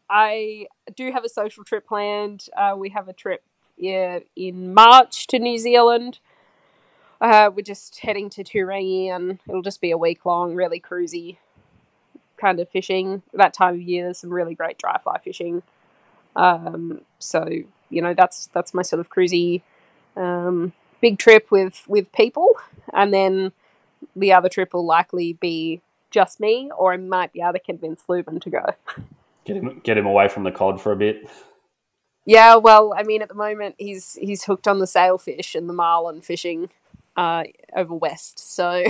I do have a social trip planned. Uh, we have a trip yeah, in March to New Zealand. Uh, we're just heading to Turangi, and it'll just be a week long, really cruisy kind of fishing. That time of year, there's some really great dry fly fishing. Um, so you know, that's that's my sort of cruisy um, big trip with with people, and then the other trip will likely be just me, or I might be able to convince Lubin to go. Get him get him away from the cod for a bit. Yeah, well, I mean, at the moment he's he's hooked on the sailfish and the marlin fishing uh, over west, so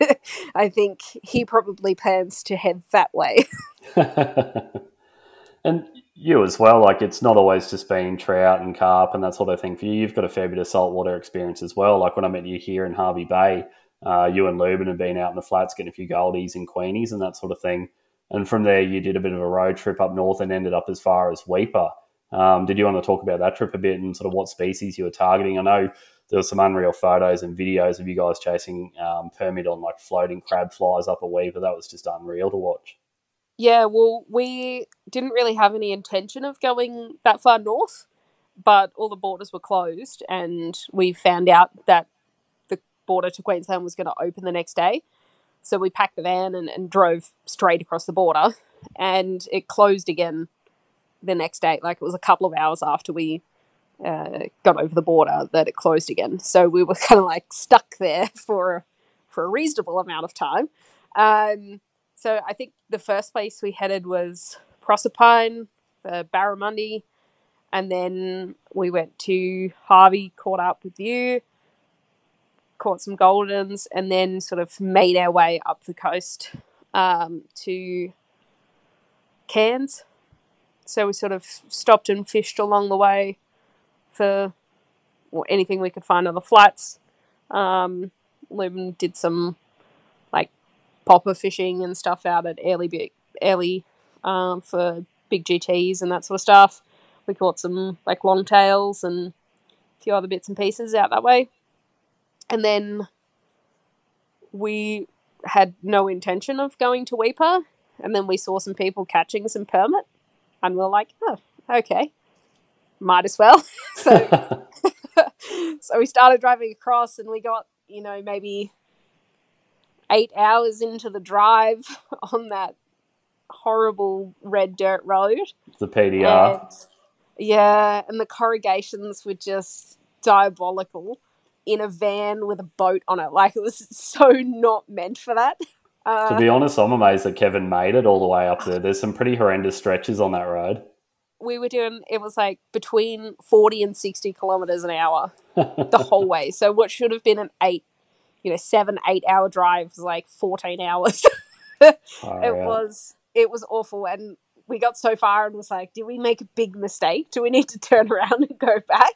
*laughs* I think he probably plans to head that way. *laughs* and you as well, like it's not always just been trout and carp and that sort of thing for you. You've got a fair bit of saltwater experience as well. Like when I met you here in Hervey Bay, uh, you and Lubin had been out in the flats getting a few goldies and queenies and that sort of thing. And from there, you did a bit of a road trip up north and ended up as far as Weipa. Um, did you want to talk about that trip a bit and sort of what species you were targeting? I know there were some unreal photos and videos of you guys chasing um, permit on like floating crab flies up a Weipa. That was just unreal to watch. Yeah, well, we didn't really have any intention of going that far north, but all the borders were closed, and we found out that the border to Queensland was going to open the next day. So we packed the van and, and drove straight across the border, and it closed again the next day. Like it was a couple of hours after we uh, got over the border that it closed again. So we were *laughs* kind of like stuck there *laughs* for for a reasonable amount of time. Um, so I think the first place we headed was Proserpine for Barramundi, and then we went to Hervey, caught up with you, caught some goldens, and then sort of made our way up the coast um, to Cairns. So we sort of stopped and fished along the way for well, anything we could find on the flats. Um, Lubin did some like popper fishing and stuff out at Airlie, Bi- Airlie um, for big GTs and that sort of stuff. We caught some like longtails and a few other bits and pieces out that way. And then we had no intention of going to Weipa. And then we saw some people catching some permit. And we are like, oh, okay. Might as well. *laughs* so *laughs* *laughs* so we started driving across and we got, you know, maybe eight hours into the drive *laughs* on that horrible red dirt road. the PDR. And, yeah, and the corrugations were just diabolical in a van with a boat on it. Like it was *laughs* so not meant for that. Uh, To be honest, I'm amazed that Kevin made it all the way up there. There's some pretty horrendous stretches on that road. we were doing it was like between 40 and 60 kilometers an hour *laughs* the whole way so what should have been an eight you know seven eight hour drives like 14 hours Far *laughs* it out. was it was awful and we got so far and was like did we make a big mistake do we need to *laughs* turn around and go back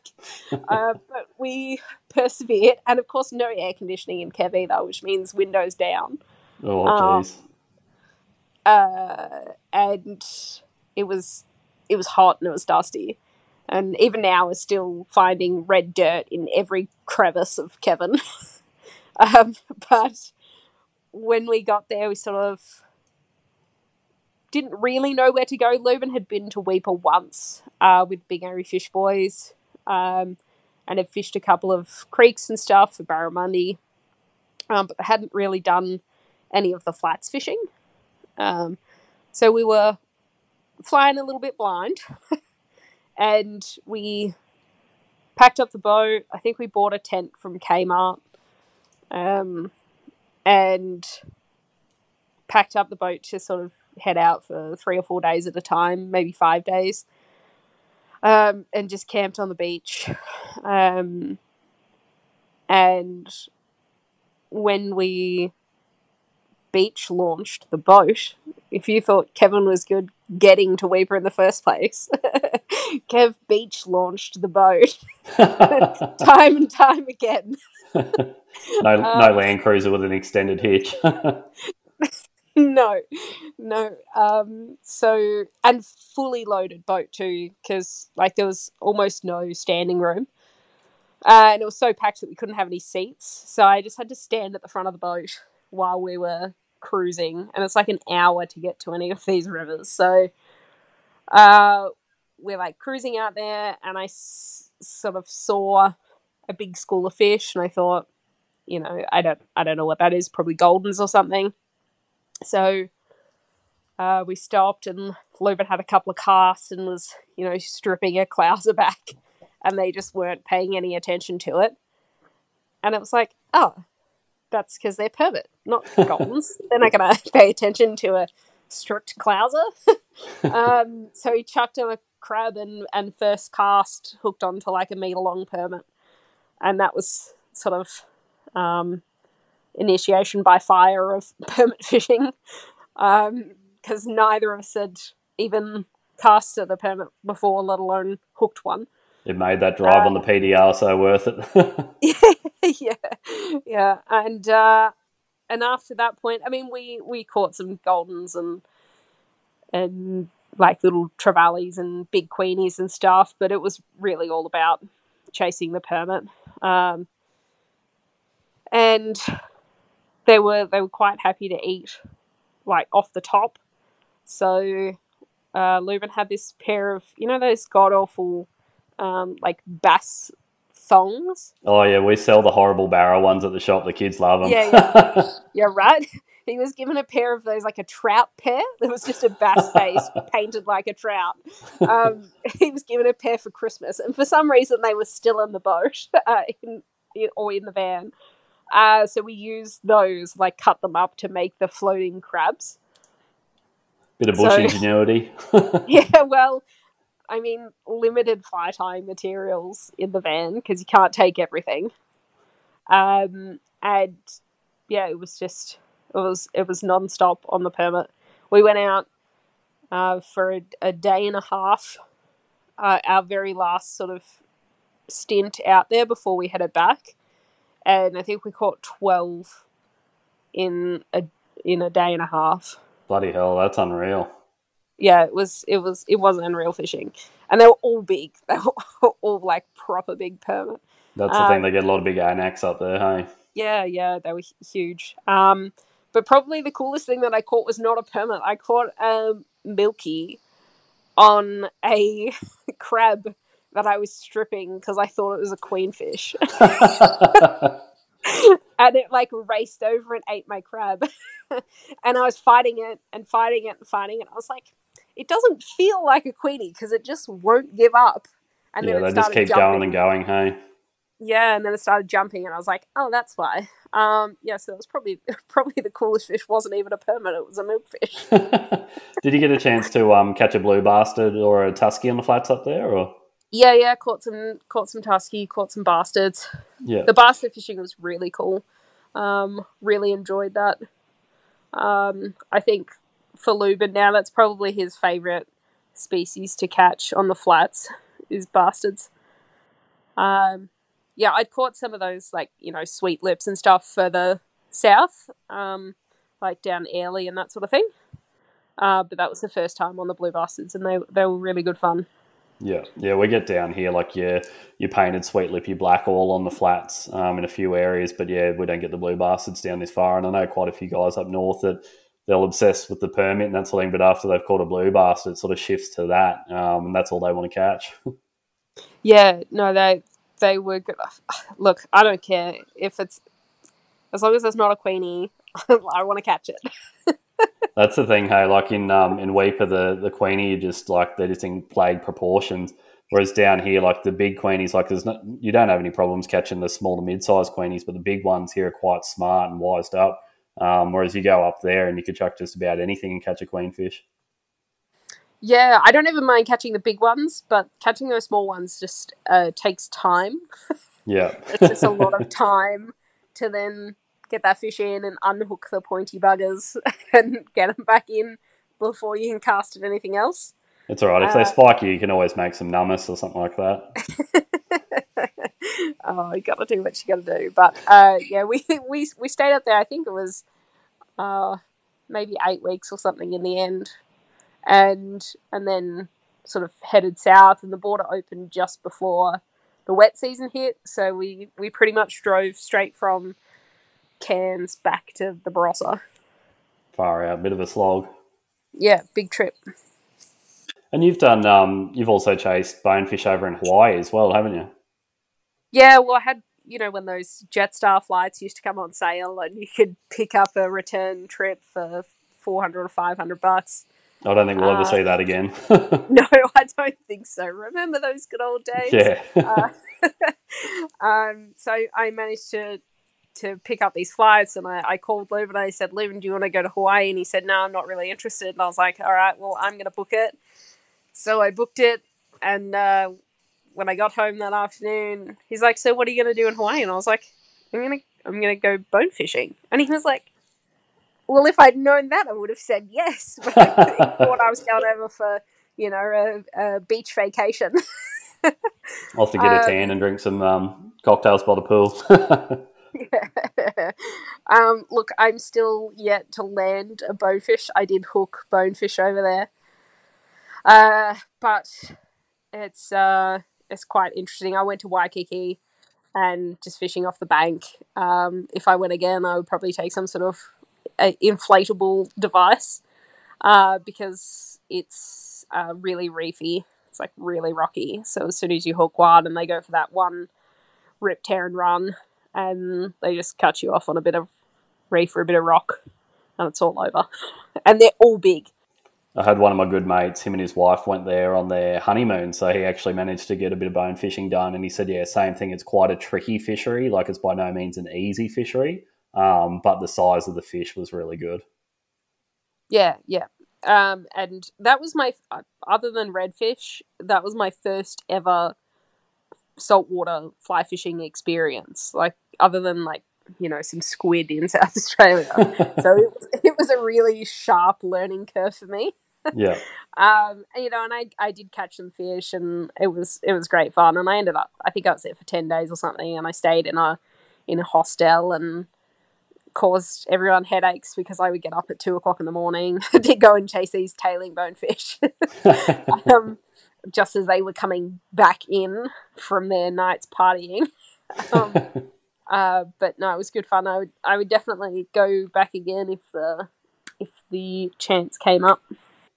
*laughs* uh, but we persevered and of course no air conditioning in kev either which means windows down Oh, um, uh, and it was it was hot and it was dusty. And even now, we're still finding red dirt in every crevice of Kevin. Um, *laughs* but when we got there, we sort of didn't really know where to go. Lubin had been to Weipa once uh, with Big Angry Fish Boys um, and had fished a couple of creeks and stuff for barramundi, um, but they hadn't really done any of the flats fishing. Um, so we were flying a little bit blind *laughs* and we packed up the boat. I think we bought a tent from Kmart um, and packed up the boat to sort of head out for three or four days at a time, maybe five days, um, and just camped on the beach. Um, and when we beach launched the boat, if you thought Kevin was good getting to Weipa in the first place, *laughs* Kev beach launched the boat *laughs* *laughs* time and time again. No, no Land Cruiser with an extended hitch. *laughs* no, no. Um, so and fully loaded boat too, because like there was almost no standing room, uh, and it was so packed that we couldn't have any seats. So I just had to stand at the front of the boat while we were cruising, and it's like an hour to get to any of these rivers. So uh, we're like cruising out there, and I s- sort of saw a big school of fish, and I thought, you know, I don't, I don't know what that is, probably goldens or something. So uh, we stopped, and Lubin had a couple of casts and was, you know, stripping a clouser back, and they just weren't paying any attention to it. And it was like, oh, that's because they're permit, not *laughs* goldens. they're not going *laughs* to pay attention to a stripped clouser. *laughs* um, so he chucked him a crab and, and first cast hooked onto like a meter long permit. And that was sort of um, initiation by fire of *laughs* permit fishing because um, neither of us had even casted a permit before, let alone hooked one. It made that drive uh, on the PDR so worth it. *laughs* *laughs* yeah, yeah, and uh, and after that point, I mean, we we caught some goldens and and like little trevallies and big queenies and stuff, but it was really all about chasing the permit. Um, and they were they were quite happy to eat like off the top. So uh, Leuven had this pair of you know those god awful um, like bass thongs. Oh yeah, we sell the horrible barra ones at the shop. The kids love them. Yeah, yeah, *laughs* yeah right. He was given a pair of those, like a trout pair. There was just a bass face *laughs* painted like a trout. Um, he was given a pair for Christmas, and for some reason they were still in the boat *laughs* uh, in, in, or in the van. Uh, so we use those, like cut them up to make the floating crabs. Bit of bush so, ingenuity. *laughs* *laughs* yeah, well, I mean, limited fly tying materials in the van because you can't take everything. Um, and yeah, it was just it was it was non-stop on the permit. We went out uh, for a, a, day and a half. Uh, our very last sort of stint out there before we headed back, and I think we caught twelve in a in a day and a half. Bloody hell, that's unreal yeah, it was it was it wasn't unreal fishing, and they were all big. *laughs* They were all like proper big permit. That's the um, thing; they get a lot of big anacs up there, hey? Yeah, yeah, they were huge. Um, but probably the coolest thing that I caught was not a permit. I caught a milky on a *laughs* crab that I was stripping because I thought it was a queenfish. *laughs* and it like raced over and ate my crab. *laughs* and I was fighting it and fighting it and fighting it. I was like, it doesn't feel like a queenie because it just won't give up. And yeah, then they just keep jumping. going and going. Hey. Yeah, and then it started jumping, and I was like, "Oh, that's why." Um, yeah, so it was probably *laughs* probably the coolest fish. wasn't even a permit; it was a milkfish. Did you get a chance to um, catch a blue bastard or a tusky on the flats up there, or? Yeah, yeah, caught some caught some tusky, caught some bastards. Yeah, the bastard fishing was really cool. Um, really enjoyed that. Um, I think for Lubin now, that's probably his favourite species to catch on the flats is bastards. Um, yeah, I'd caught some of those like you know sweet lips and stuff further south, um, like down Airlie and that sort of thing. Uh, but that was the first time on the blue bastards, and they they were really good fun. Yeah, yeah, we get down here like your your painted sweet lip, your black all on the flats um, in a few areas, but yeah, we don't get the blue bastards down this far. And I know quite a few guys up north that they'll obsess with the permit and that sort of thing, but after they've caught a blue bastard, it sort of shifts to that, um, and that's all they want to catch. *laughs* Yeah, no, they they were good. *sighs* Look, I don't care if it's as long as it's not a queenie. *laughs* I want to catch it. *laughs* That's the thing, hey. Like in um in Weipa, the the queenie, you just like they're just in plague proportions. Whereas down here, like the big queenies, like there's no, you don't have any problems catching the small to mid-sized queenies, but the big ones here are quite smart and wised up. Um, whereas you go up there and you could chuck just about anything and catch a queenfish. Yeah, I don't even mind catching the big ones, but catching those small ones just uh, takes time. Yeah, *laughs* it's just a lot of time to then get that fish in and unhook the pointy buggers *laughs* and get them back in before you can cast at anything else. It's all right. If Uh, they spike you, you can always make some nummus or something like that. *laughs* oh, you got to do what you got to do. But uh, yeah, we, *laughs* we we stayed up there. I think it was uh, maybe eight weeks or something in the end, and and then sort of headed south, and the border opened just before the wet season hit. So we we pretty much drove straight from Cairns back to the Barossa. Far out, bit of a slog. Yeah, big trip. And you've done, um, you've also chased bonefish over in Hawaii as well, haven't you? Yeah, well, I had you know when those Jetstar flights used to come on sale, and you could pick up a return trip for four hundred or five hundred bucks. I don't think we'll ever Uh, see that again. *laughs* *laughs* No, I don't think so. Remember those good old days? yeah. *laughs* Uh, um, so I managed to to pick up these flights, and I, I called Lubin and I said, "Lubin, do you want to go to Hawaii?" And he said, "No, I'm not really interested." And I was like, "All right, well, I'm going to book it." So I booked it, and uh, when I got home that afternoon, he's like, "So what are you going to do in Hawaii?" And I was like, "I'm gonna I'm gonna go bone fishing." And he was like. Well, if I'd known that, I would have said yes. *laughs* But I *laughs* thought I was going over for, you know, a, a beach vacation. *laughs* I'll to get a Um, tan and drink some um, cocktails by the pool. *laughs* um, look, I'm still yet to land a bonefish. I did hook bonefish over there, uh, but it's uh, it's quite interesting. I went to Waikiki and just fishing off the bank. Um, if I went again, I would probably take some sort of uh, inflatable device uh, because it's uh, really reefy. It's like really rocky. So as soon as you hook one and they go for that one rip, tear, and run, and they just cut you off on a bit of reef or a bit of rock, and it's all over. *laughs* And they're all big. I had one of my good mates, him and his wife went there on their honeymoon, so he actually managed to get a bit of bone fishing done. And he said, yeah, same thing. It's quite a tricky fishery. Like it's by no means an easy fishery, um, but the size of the fish was really good. Yeah, yeah. Um, and that was my uh, other than redfish, that was my first ever saltwater fly fishing experience. Like other than like you know some squid in *laughs* South Australia, so it was, *laughs* it was a really sharp learning curve for me. yeah, *laughs* Um, you know, and I I did catch some fish, and it was it was great fun. And I ended up, I think I was there for ten days or something, and I stayed in a in a hostel and caused everyone headaches because I would get up at two o'clock in the morning to go and chase these tailing bonefish, um, just as they were coming back in from their nights partying. Um, *laughs* uh, but no, it was good fun. I would I would definitely go back again if the if the chance came up.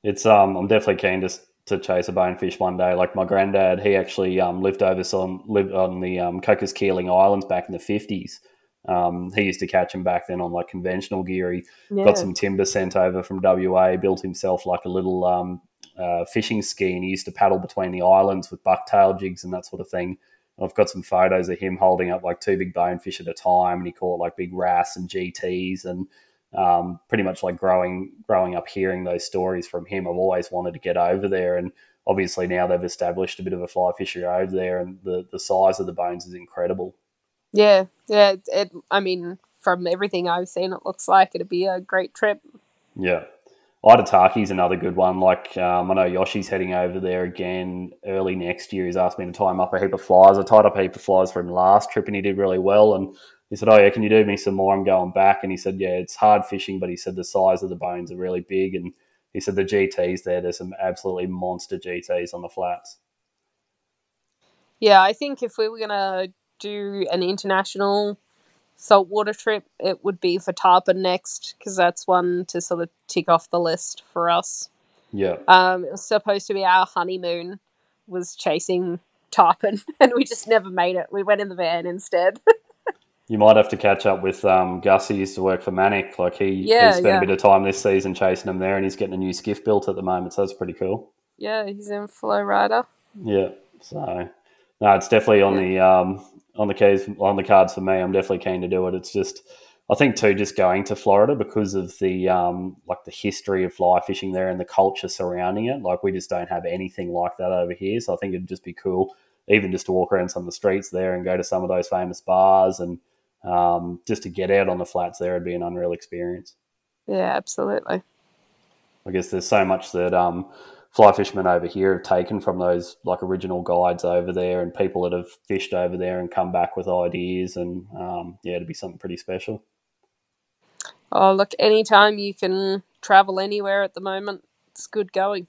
It's um, I'm definitely keen to to chase a bonefish one day. Like my granddad, he actually um, lived over some lived on the um, Cocos Keeling Islands back in the fifties. Um, he used to catch them back then on like conventional gear. He Yeah. got some timber sent over from WA, built himself like a little um, uh, fishing ski, and he used to paddle between the islands with bucktail jigs and that sort of thing. I've got some photos of him holding up like two big bonefish at a time, and he caught like big wrasse and GTs, and um, pretty much like growing growing up hearing those stories from him. I've always wanted to get over there, and obviously now they've established a bit of a fly fishery over there, and the the size of the bones is incredible. Yeah, yeah. It, it, I mean, from everything I've seen, it looks like it'd be a great trip. Yeah. Aitutaki's another good one. Like um, I know Yoshi's heading over there again early next year. He's asked me to tie him up a heap of flies. I tied up a heap of flies for him last trip, and he did really well. And he said, "Oh yeah, can you do me some more? I'm going back." And he said, "Yeah, it's hard fishing, but he said the size of the bones are really big." And he said the GTs there, there's some absolutely monster GTs on the flats. Yeah, I think if we were gonna do an international saltwater trip, it would be for tarpon next because that's one to sort of tick off the list for us. Yeah. Um, it was supposed to be our honeymoon was chasing tarpon, *laughs* and we just never made it. We went in the van instead. *laughs* You might have to catch up with um, Gus. He used to work for Manic. Like he, Yeah, he spent yeah. a bit of time this season chasing them there, and he's getting a new skiff built at the moment. So that's pretty cool. yeah, he's in Flow Rider. Yeah. So no, it's definitely on the um, on the keys on the cards for me. I'm definitely keen to do it. It's just I think too, just going to Florida because of the um, like the history of fly fishing there and the culture surrounding it. Like we just don't have anything like that over here. So I think it'd just be cool, even just to walk around some of the streets there and go to some of those famous bars and um, just to get out on the flats there would be an unreal experience. Yeah, absolutely. I guess there's so much that um, fly fishermen over here have taken from those like original guides over there and people that have fished over there and come back with ideas and um, yeah, it'd be something pretty special. Oh, look, anytime you can travel anywhere at the moment, it's good going.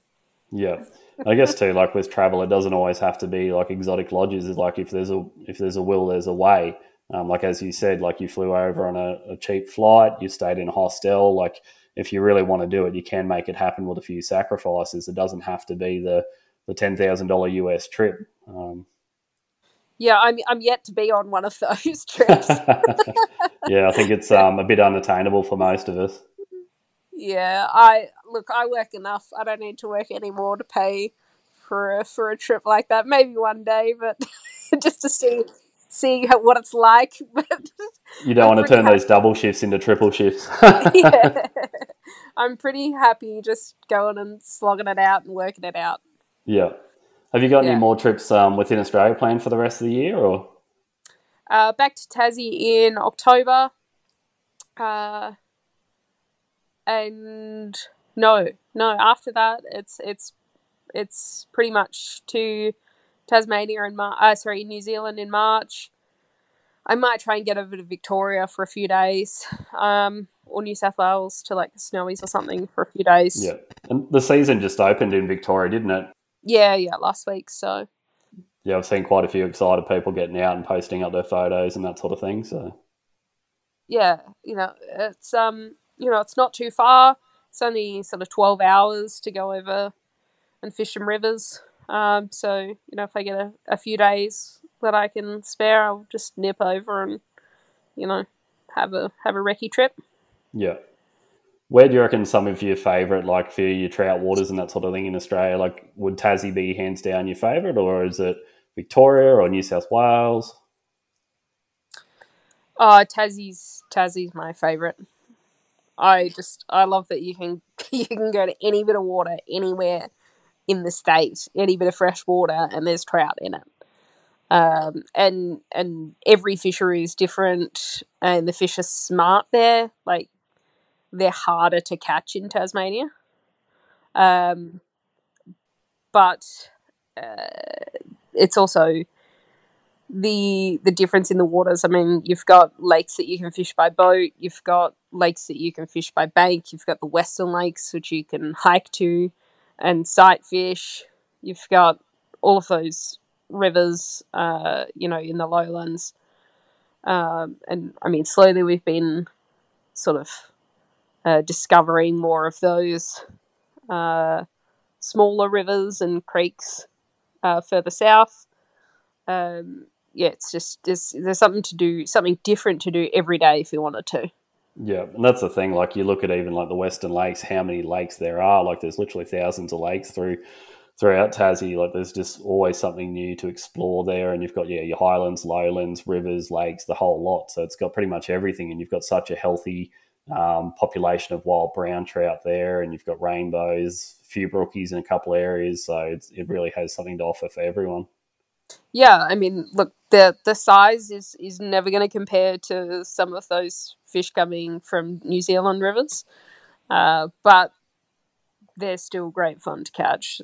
Yeah. I guess too, like with travel, it doesn't always have to be like exotic lodges. It's like if there's a if there's a will, there's a way. Um, like as you said, like you flew over on a, a cheap flight, you stayed in a hostel. Like if you really want to do it, you can make it happen with a few sacrifices. It doesn't have to be the the ten thousand dollar US trip. Um, Yeah, I'm I'm yet to be on one of those *laughs* trips. *laughs* yeah, I think it's um, a bit unattainable for most of us. yeah, I look, I work enough. I don't need to work anymore to pay for a for a trip like that. Maybe one day, but *laughs* just to see see what it's like. *laughs* But You don't I'm want to turn those double shifts into triple shifts. *laughs* *laughs* yeah, I'm pretty happy just going and slogging it out and working it out. yeah. Have you got any more trips um, within Australia planned for the rest of the year, or? Uh, back to Tassie in October. Uh, and no, no. After that, it's it's it's pretty much to Tasmania in Mar- uh, sorry, New Zealand in March. I might try and get over to Victoria for a few days, um, or New South Wales to like the Snowies or something for a few days. Yeah. And the season just opened in Victoria, didn't it? yeah, yeah. Last week, so Yeah, I've seen quite a few excited people getting out and posting up their photos and that sort of thing. So, yeah, you know, it's um, you know, it's not too far. It's only sort of twelve hours to go over and fish some rivers. Um, so you know, if I get a, a few days that I can spare, I'll just nip over and you know have a have a recce trip. yeah. Where do you reckon some of your favourite, like for your trout waters and that sort of thing in Australia, like would Tassie be hands down your favourite, or is it Victoria or New South Wales? Oh, Tassie's Tassie's my favorite. I just I love that you can *laughs* you can go to any bit of water anywhere in the state, any bit of fresh water, and there's trout in it. Um, and and every fishery is different, and the fish are smart there. Like they're harder to catch in Tasmania. Um, but uh, it's also the the difference in the waters. I mean, you've got lakes that you can fish by boat. You've got lakes that you can fish by bank. You've got the western lakes which you can hike to and sight fish. You've got all of those rivers, uh, you know, in the lowlands. Um, and I mean, slowly we've been sort of uh, discovering more of those uh, smaller rivers and creeks uh, further south. Um, yeah, it's just there's, there's something to do, something different to do every day if you wanted to. Yeah, and that's the thing. Like you look at even like the Western Lakes, how many lakes there are. Like there's literally thousands of lakes through throughout Tassie. Like there's just always something new to explore there. And you've got yeah your highlands, lowlands, rivers, lakes, the whole lot. So it's got pretty much everything. And you've got such a healthy um, population of wild brown trout there, and you've got rainbows, a few brookies in a couple areas. So it really has something to offer for everyone. Yeah, I mean, look, the the size is is never going to compare to some of those fish coming from New Zealand rivers, uh, but they're still great fun to catch.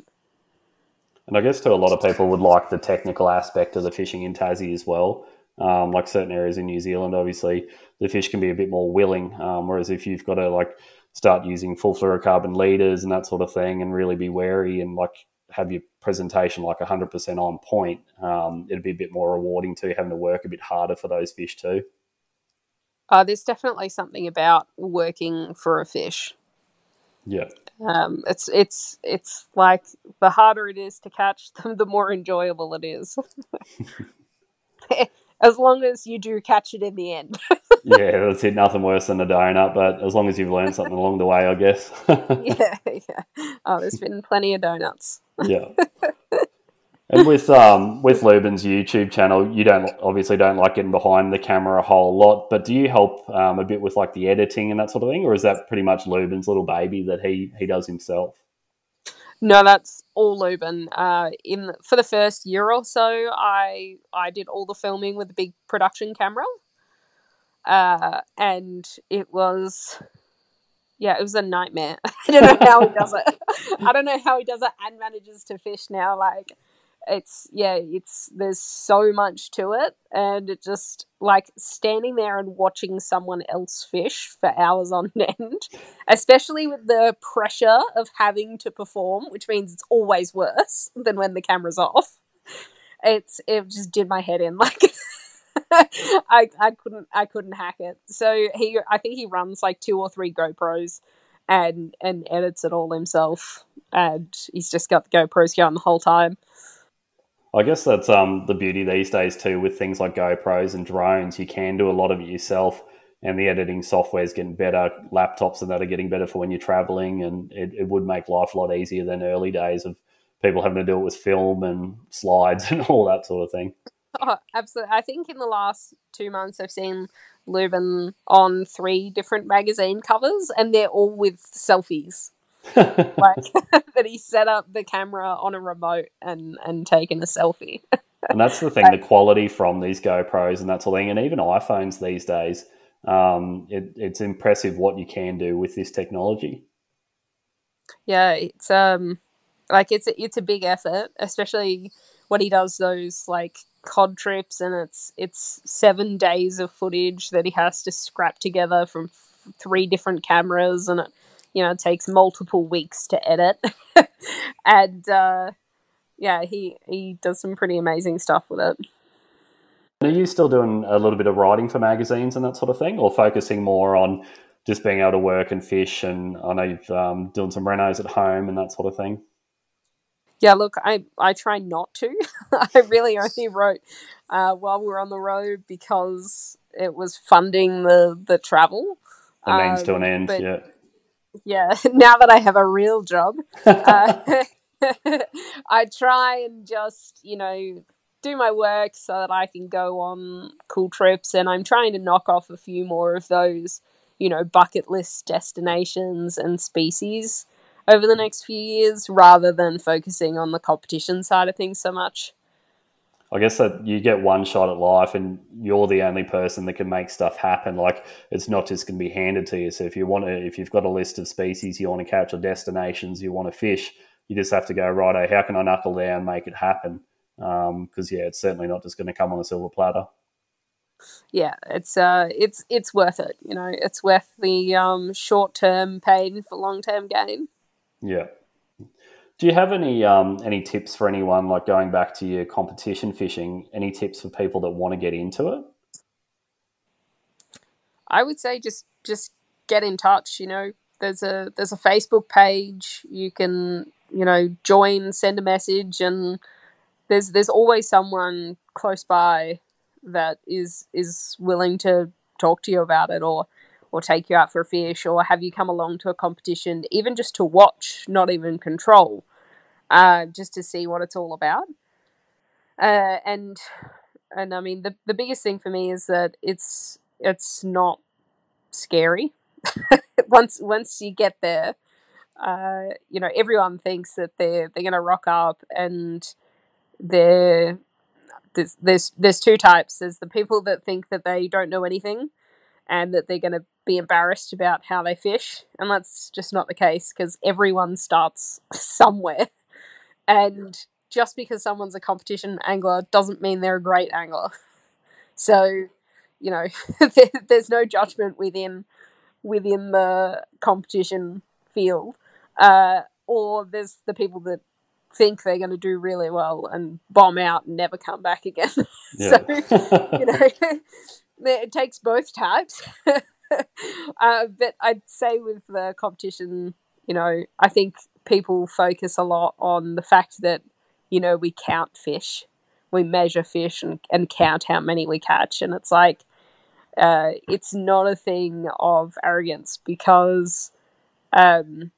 And I guess to a lot of people would like the technical aspect of the fishing in Tassie as well. Um, like certain areas in New Zealand, obviously the fish can be a bit more willing. Um, whereas if you've got to like start using full fluorocarbon leaders and that sort of thing, and really be wary and like have your presentation like 100% on point, um, it'd be a bit more rewarding to having to work a bit harder for those fish too. Uh, there's definitely something about working for a fish. Yeah. Um, it's it's it's like the harder it is to catch them, *laughs* the more enjoyable it is. *laughs* *laughs* as long as you do catch it in the end. *laughs* yeah, that's it. Nothing worse than a donut, but as long as you've learned something along the way, I guess. *laughs* yeah, yeah. Oh, there's been plenty of donuts. *laughs* yeah. And with um with Lubin's YouTube channel, you don't obviously don't like getting behind the camera a whole lot, but do you help um, a bit with like the editing and that sort of thing, or is that pretty much Lubin's little baby that he he does himself? No, that's all Lubin. Uh, in for the first year or so, I I did all the filming with a big production camera, uh, and it was yeah, it was a nightmare. *laughs* I don't know how he does it. *laughs* I don't know how he does it and manages to fish now. Like it's yeah it's there's so much to it and it just like standing there and watching someone else fish for hours on *laughs* end especially with the pressure of having to perform which means it's always worse *laughs* than when the camera's off it's it just did my head in *laughs* like I, I couldn't I couldn't hack it. So he I think he runs like two or three GoPros and and edits it all himself and he's just got the GoPros going the whole time. I guess that's um, the beauty these days too with things like GoPros and drones. You can do a lot of it yourself, and the editing software is getting better. Laptops and that are getting better for when you're traveling, and it, it would make life a lot easier than early days of people having to do it with film and slides *laughs* and all that sort of thing. *laughs* Oh, absolutely. I think in the last two months, I've seen Lubin on three different magazine covers, and they're all with selfies. Like *laughs* *laughs* that he set up the camera on a remote and and taken a selfie. *laughs* and that's the thing, the quality from these GoPros and that sort of thing, and even iPhones these days. Um, it, it's impressive what you can do with this technology. Yeah, it's um like it's a, it's a big effort, especially when he does those like cod trips, and it's it's seven days of footage that he has to scrap together from f- three different cameras, and it you know, it takes multiple weeks to edit. *laughs* and uh, yeah, he he does some pretty amazing stuff with it. Are you still doing a little bit of writing for magazines and that sort of thing, or focusing more on just being able to work and fish? And I know you've um, doing some renos at home and that sort of thing. Yeah, look, I I try not to. *laughs* I really only wrote uh, while we were on the road because it was funding the the travel. The means um, to an um, end. But, yeah yeah, *laughs* now that I have a real job, uh, *laughs* I try and just, you know, do my work so that I can go on cool trips. And I'm trying to knock off a few more of those, you know, bucket list destinations and species over the next few years rather than focusing on the competition side of things so much. I guess that you get one shot at life and you're the only person that can make stuff happen. Like it's not just going to be handed to you. So if you want to, if you've got a list of species you want to catch or destinations you want to fish, you just have to go, right, away how can I knuckle down, and make it happen? Because um, yeah, it's certainly not just going to come on a silver platter. Yeah, it's uh, it's it's worth it. You know, it's worth the um, short term pain for long term gain. Yeah, do you have any um, any tips for anyone like going back to your competition fishing? Any tips for people that want to get into it? I would say just just get in touch. You know, there's a there's a Facebook page. You can you know join, send a message, and there's there's always someone close by that is is willing to talk to you about it or or take you out for a fish or have you come along to a competition even just to watch not even control uh, just to see what it's all about. Uh, and and I mean the the biggest thing for me is that it's it's not scary. *laughs* once once you get there, uh, you know everyone thinks that they're they're gonna rock up and they're there's there's there's two types. There's the people that think that they don't know anything and that they're going to be embarrassed about how they fish, and that's just not the case because everyone starts *laughs* somewhere. And just because someone's a competition angler doesn't mean they're a great angler. *laughs* So, you know, *laughs* there's no judgment within within the competition field. Uh, or there's the people that think they're going to do really well and bomb out and never come back again. *laughs* Yeah. so, you know, it takes both types. uh, but I'd say with the competition, you know, I think people focus a lot on the fact that, you know, we count fish, we measure fish and, and count how many we catch. And it's like, uh, it's not a thing of arrogance because um,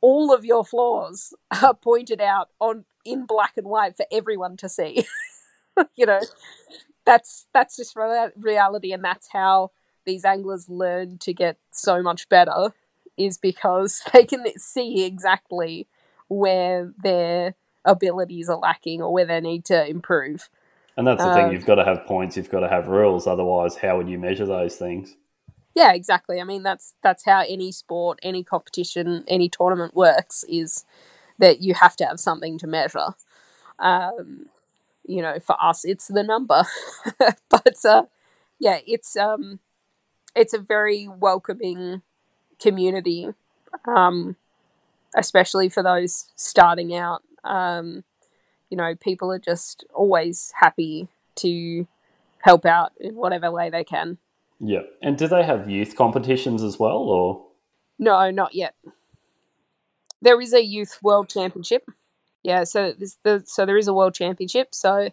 all of your flaws *laughs* are pointed out on in black and white for everyone to see. *laughs* you know, that's that's just reality, and that's how these anglers learn to get so much better is because *laughs* they can see exactly where their abilities are lacking or where they need to improve. And that's the thing, Um, you've got to have points, you've got to have rules, otherwise, how would you measure those things? Yeah, exactly. I mean, that's that's how any sport, any competition, any tournament works. Is that you have to have something to measure. Um, you know, for us, it's the number, *laughs* but uh, yeah, it's um, it's a very welcoming community, um, especially for those starting out. Um, you know, people are just always happy to help out in whatever way they can. Yeah. And do they have youth competitions as well, or? No, not yet. There is a youth world championship. Yeah, so there's the so there is a world championship. So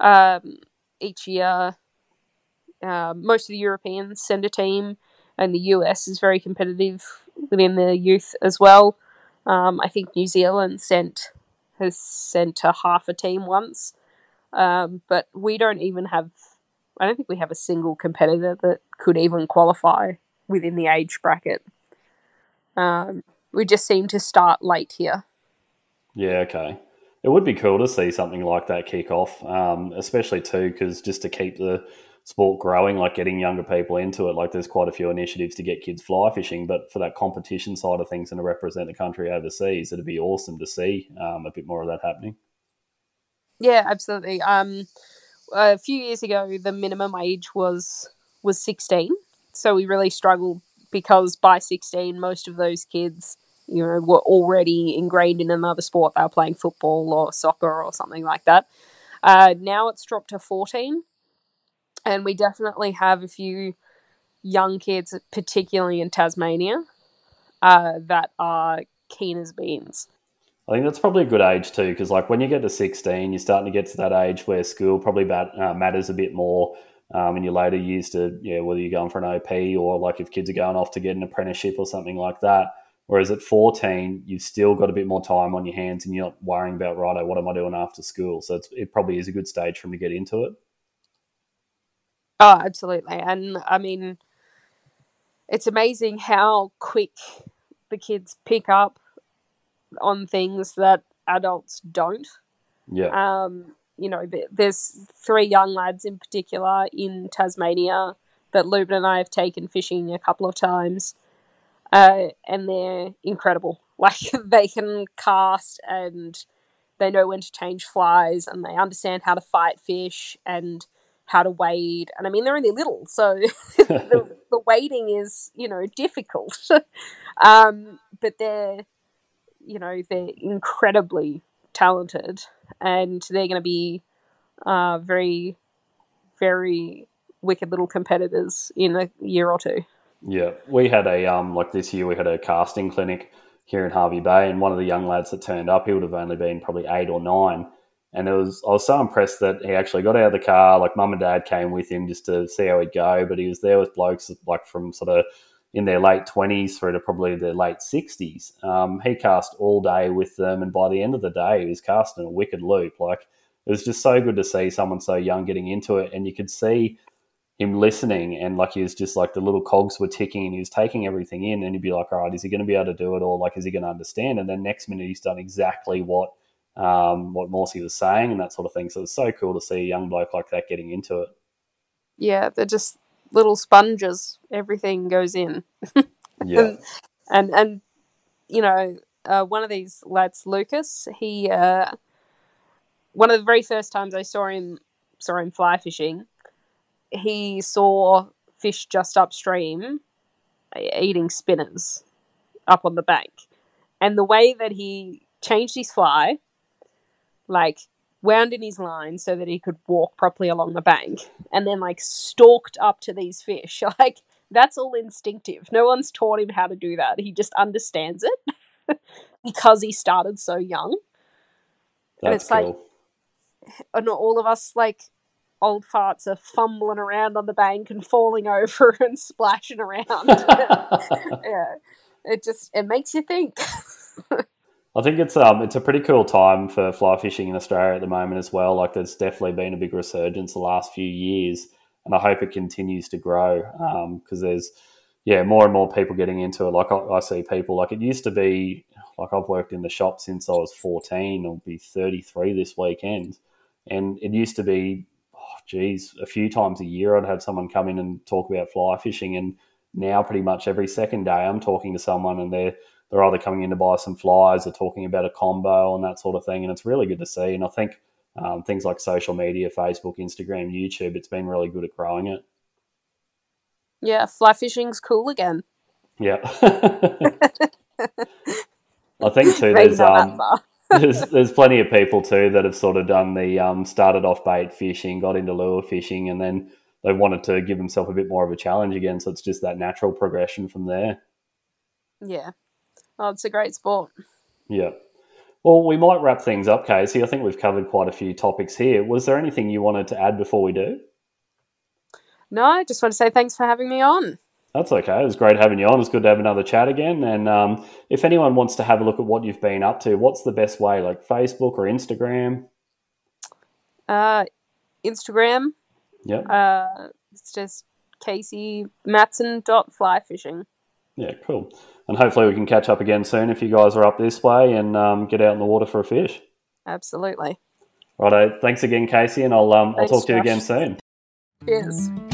um, each year, uh, most of the Europeans send a team, and the US is very competitive within the youth as well. Um, I think New Zealand sent has sent a half a team once, um, but we don't even have. I don't think we have a single competitor that could even qualify within the age bracket. Um, we just seem to start late here. Yeah, okay. It would be cool to see something like that kick off, um, especially too, because just to keep the sport growing, like getting younger people into it, like there's quite a few initiatives to get kids fly fishing, but for that competition side of things and to represent the country overseas, it'd be awesome to see um, a bit more of that happening. Yeah, absolutely. Um, a few years ago, the minimum age was was sixteen, so we really struggled because by sixteen, most of those kids, you know, were already ingrained in another sport. They were playing football or soccer or something like that. Uh, now it's dropped to fourteen, and we definitely have a few young kids, particularly in Tasmania, uh, that are keen as beans. I think that's probably a good age too, because like when you get to 16, you're starting to get to that age where school probably about, uh, matters a bit more um, in your later years to, yeah, whether you're going for an OP or like if kids are going off to get an apprenticeship or something like that. Whereas at 14, you've still got a bit more time on your hands and you're not worrying about, righto, what am I doing after school? So it probably is a good stage for them to get into it. Oh, absolutely. And I mean, it's amazing how quick the kids pick up on things that adults don't. Yeah. Um, you know, there's three young lads in particular in Tasmania that Lubin and I have taken fishing a couple of times, uh, and they're incredible. *laughs* Like they can cast and they know when to change flies and they understand how to fight fish and how to wade. And I mean, they're only little, so *laughs* the, *laughs* the wading is, you know, difficult. *laughs* um, but they're, you know, they're incredibly talented and they're going to be uh, very, very wicked little competitors in a year or two. Yeah, we had a um like this year we had a casting clinic here in Hervey Bay, and one of the young lads that turned up, he would have only been probably eight or nine, and it was I was so impressed that he actually got out of the car. Like mum and dad came with him just to see how he'd go, but he was there with blokes like from sort of in their late twenties through to probably their late sixties. Um, he cast all day with them, and by the end of the day, he was casting a wicked loop. Like it was just so good to see someone so young getting into it, and you could see him listening and like he was just like the little cogs were ticking and he was taking everything in and he'd be like, all right, is he going to be able to do it or like is he going to understand? And then next minute he's done exactly what um, what Morsey was saying and that sort of thing. So it's so cool to see a young bloke like that getting into it. Yeah, they're just little sponges. Everything goes in. *laughs* Yeah, and and you know uh, one of these lads lucas he uh, one of the very first times i saw him saw him fly fishing he saw fish just upstream eating spinners up on the bank and the way that he changed his fly, like wound in his line so that he could walk properly along the bank, and then like stalked up to these fish. *laughs* Like that's all instinctive. No one's taught him how to do that. He just understands it *laughs* because he started so young. And That's it's like- cool. *laughs* And all of us like old farts are fumbling around on the bank and falling over and splashing around. yeah. It just it makes you think. I think it's um it's a pretty cool time for fly fishing in Australia at the moment as well. Like there's definitely been a big resurgence the last few years, and I hope it continues to grow because there's yeah more and more people getting into it. Like I, I see people like it used to be like I've worked in the shop since I was 14. I'll be 33 this weekend, and it used to be oh geez a few times a year I'd have someone come in and talk about fly fishing, and now pretty much every second day I'm talking to someone and they're they're either coming in to buy some flies or talking about a combo and that sort of thing. And it's really good to see. And I think um, things like social media, Facebook, Instagram, YouTube, it's been really good at growing it. yeah, fly fishing's cool again. Yeah. *laughs* I think too, there's, um, *laughs* there's, there's plenty of people too that have sort of done the, um, started off bait fishing, got into lure fishing, and then they wanted to give themselves a bit more of a challenge again. So it's just that natural progression from there. Yeah. Oh, it's a great sport. Yeah. Well, we might wrap things up, Casey. I think we've covered quite a few topics here. Was there anything you wanted to add before we do? No, I just want to say thanks for having me on. That's okay. It was great having you on. It's good to have another chat again. And um, if anyone wants to have a look at what you've been up to, what's the best way? Like Facebook or Instagram? Uh, Instagram, Yeah. uh, it's just Casey Matson dot fly fishing. Yeah, cool. And hopefully we can catch up again soon if you guys are up this way and um, get out in the water for a fish. Absolutely. Righto. Thanks again, Casey, and I'll um, I'll Thanks, talk to you Josh. again soon. Cheers.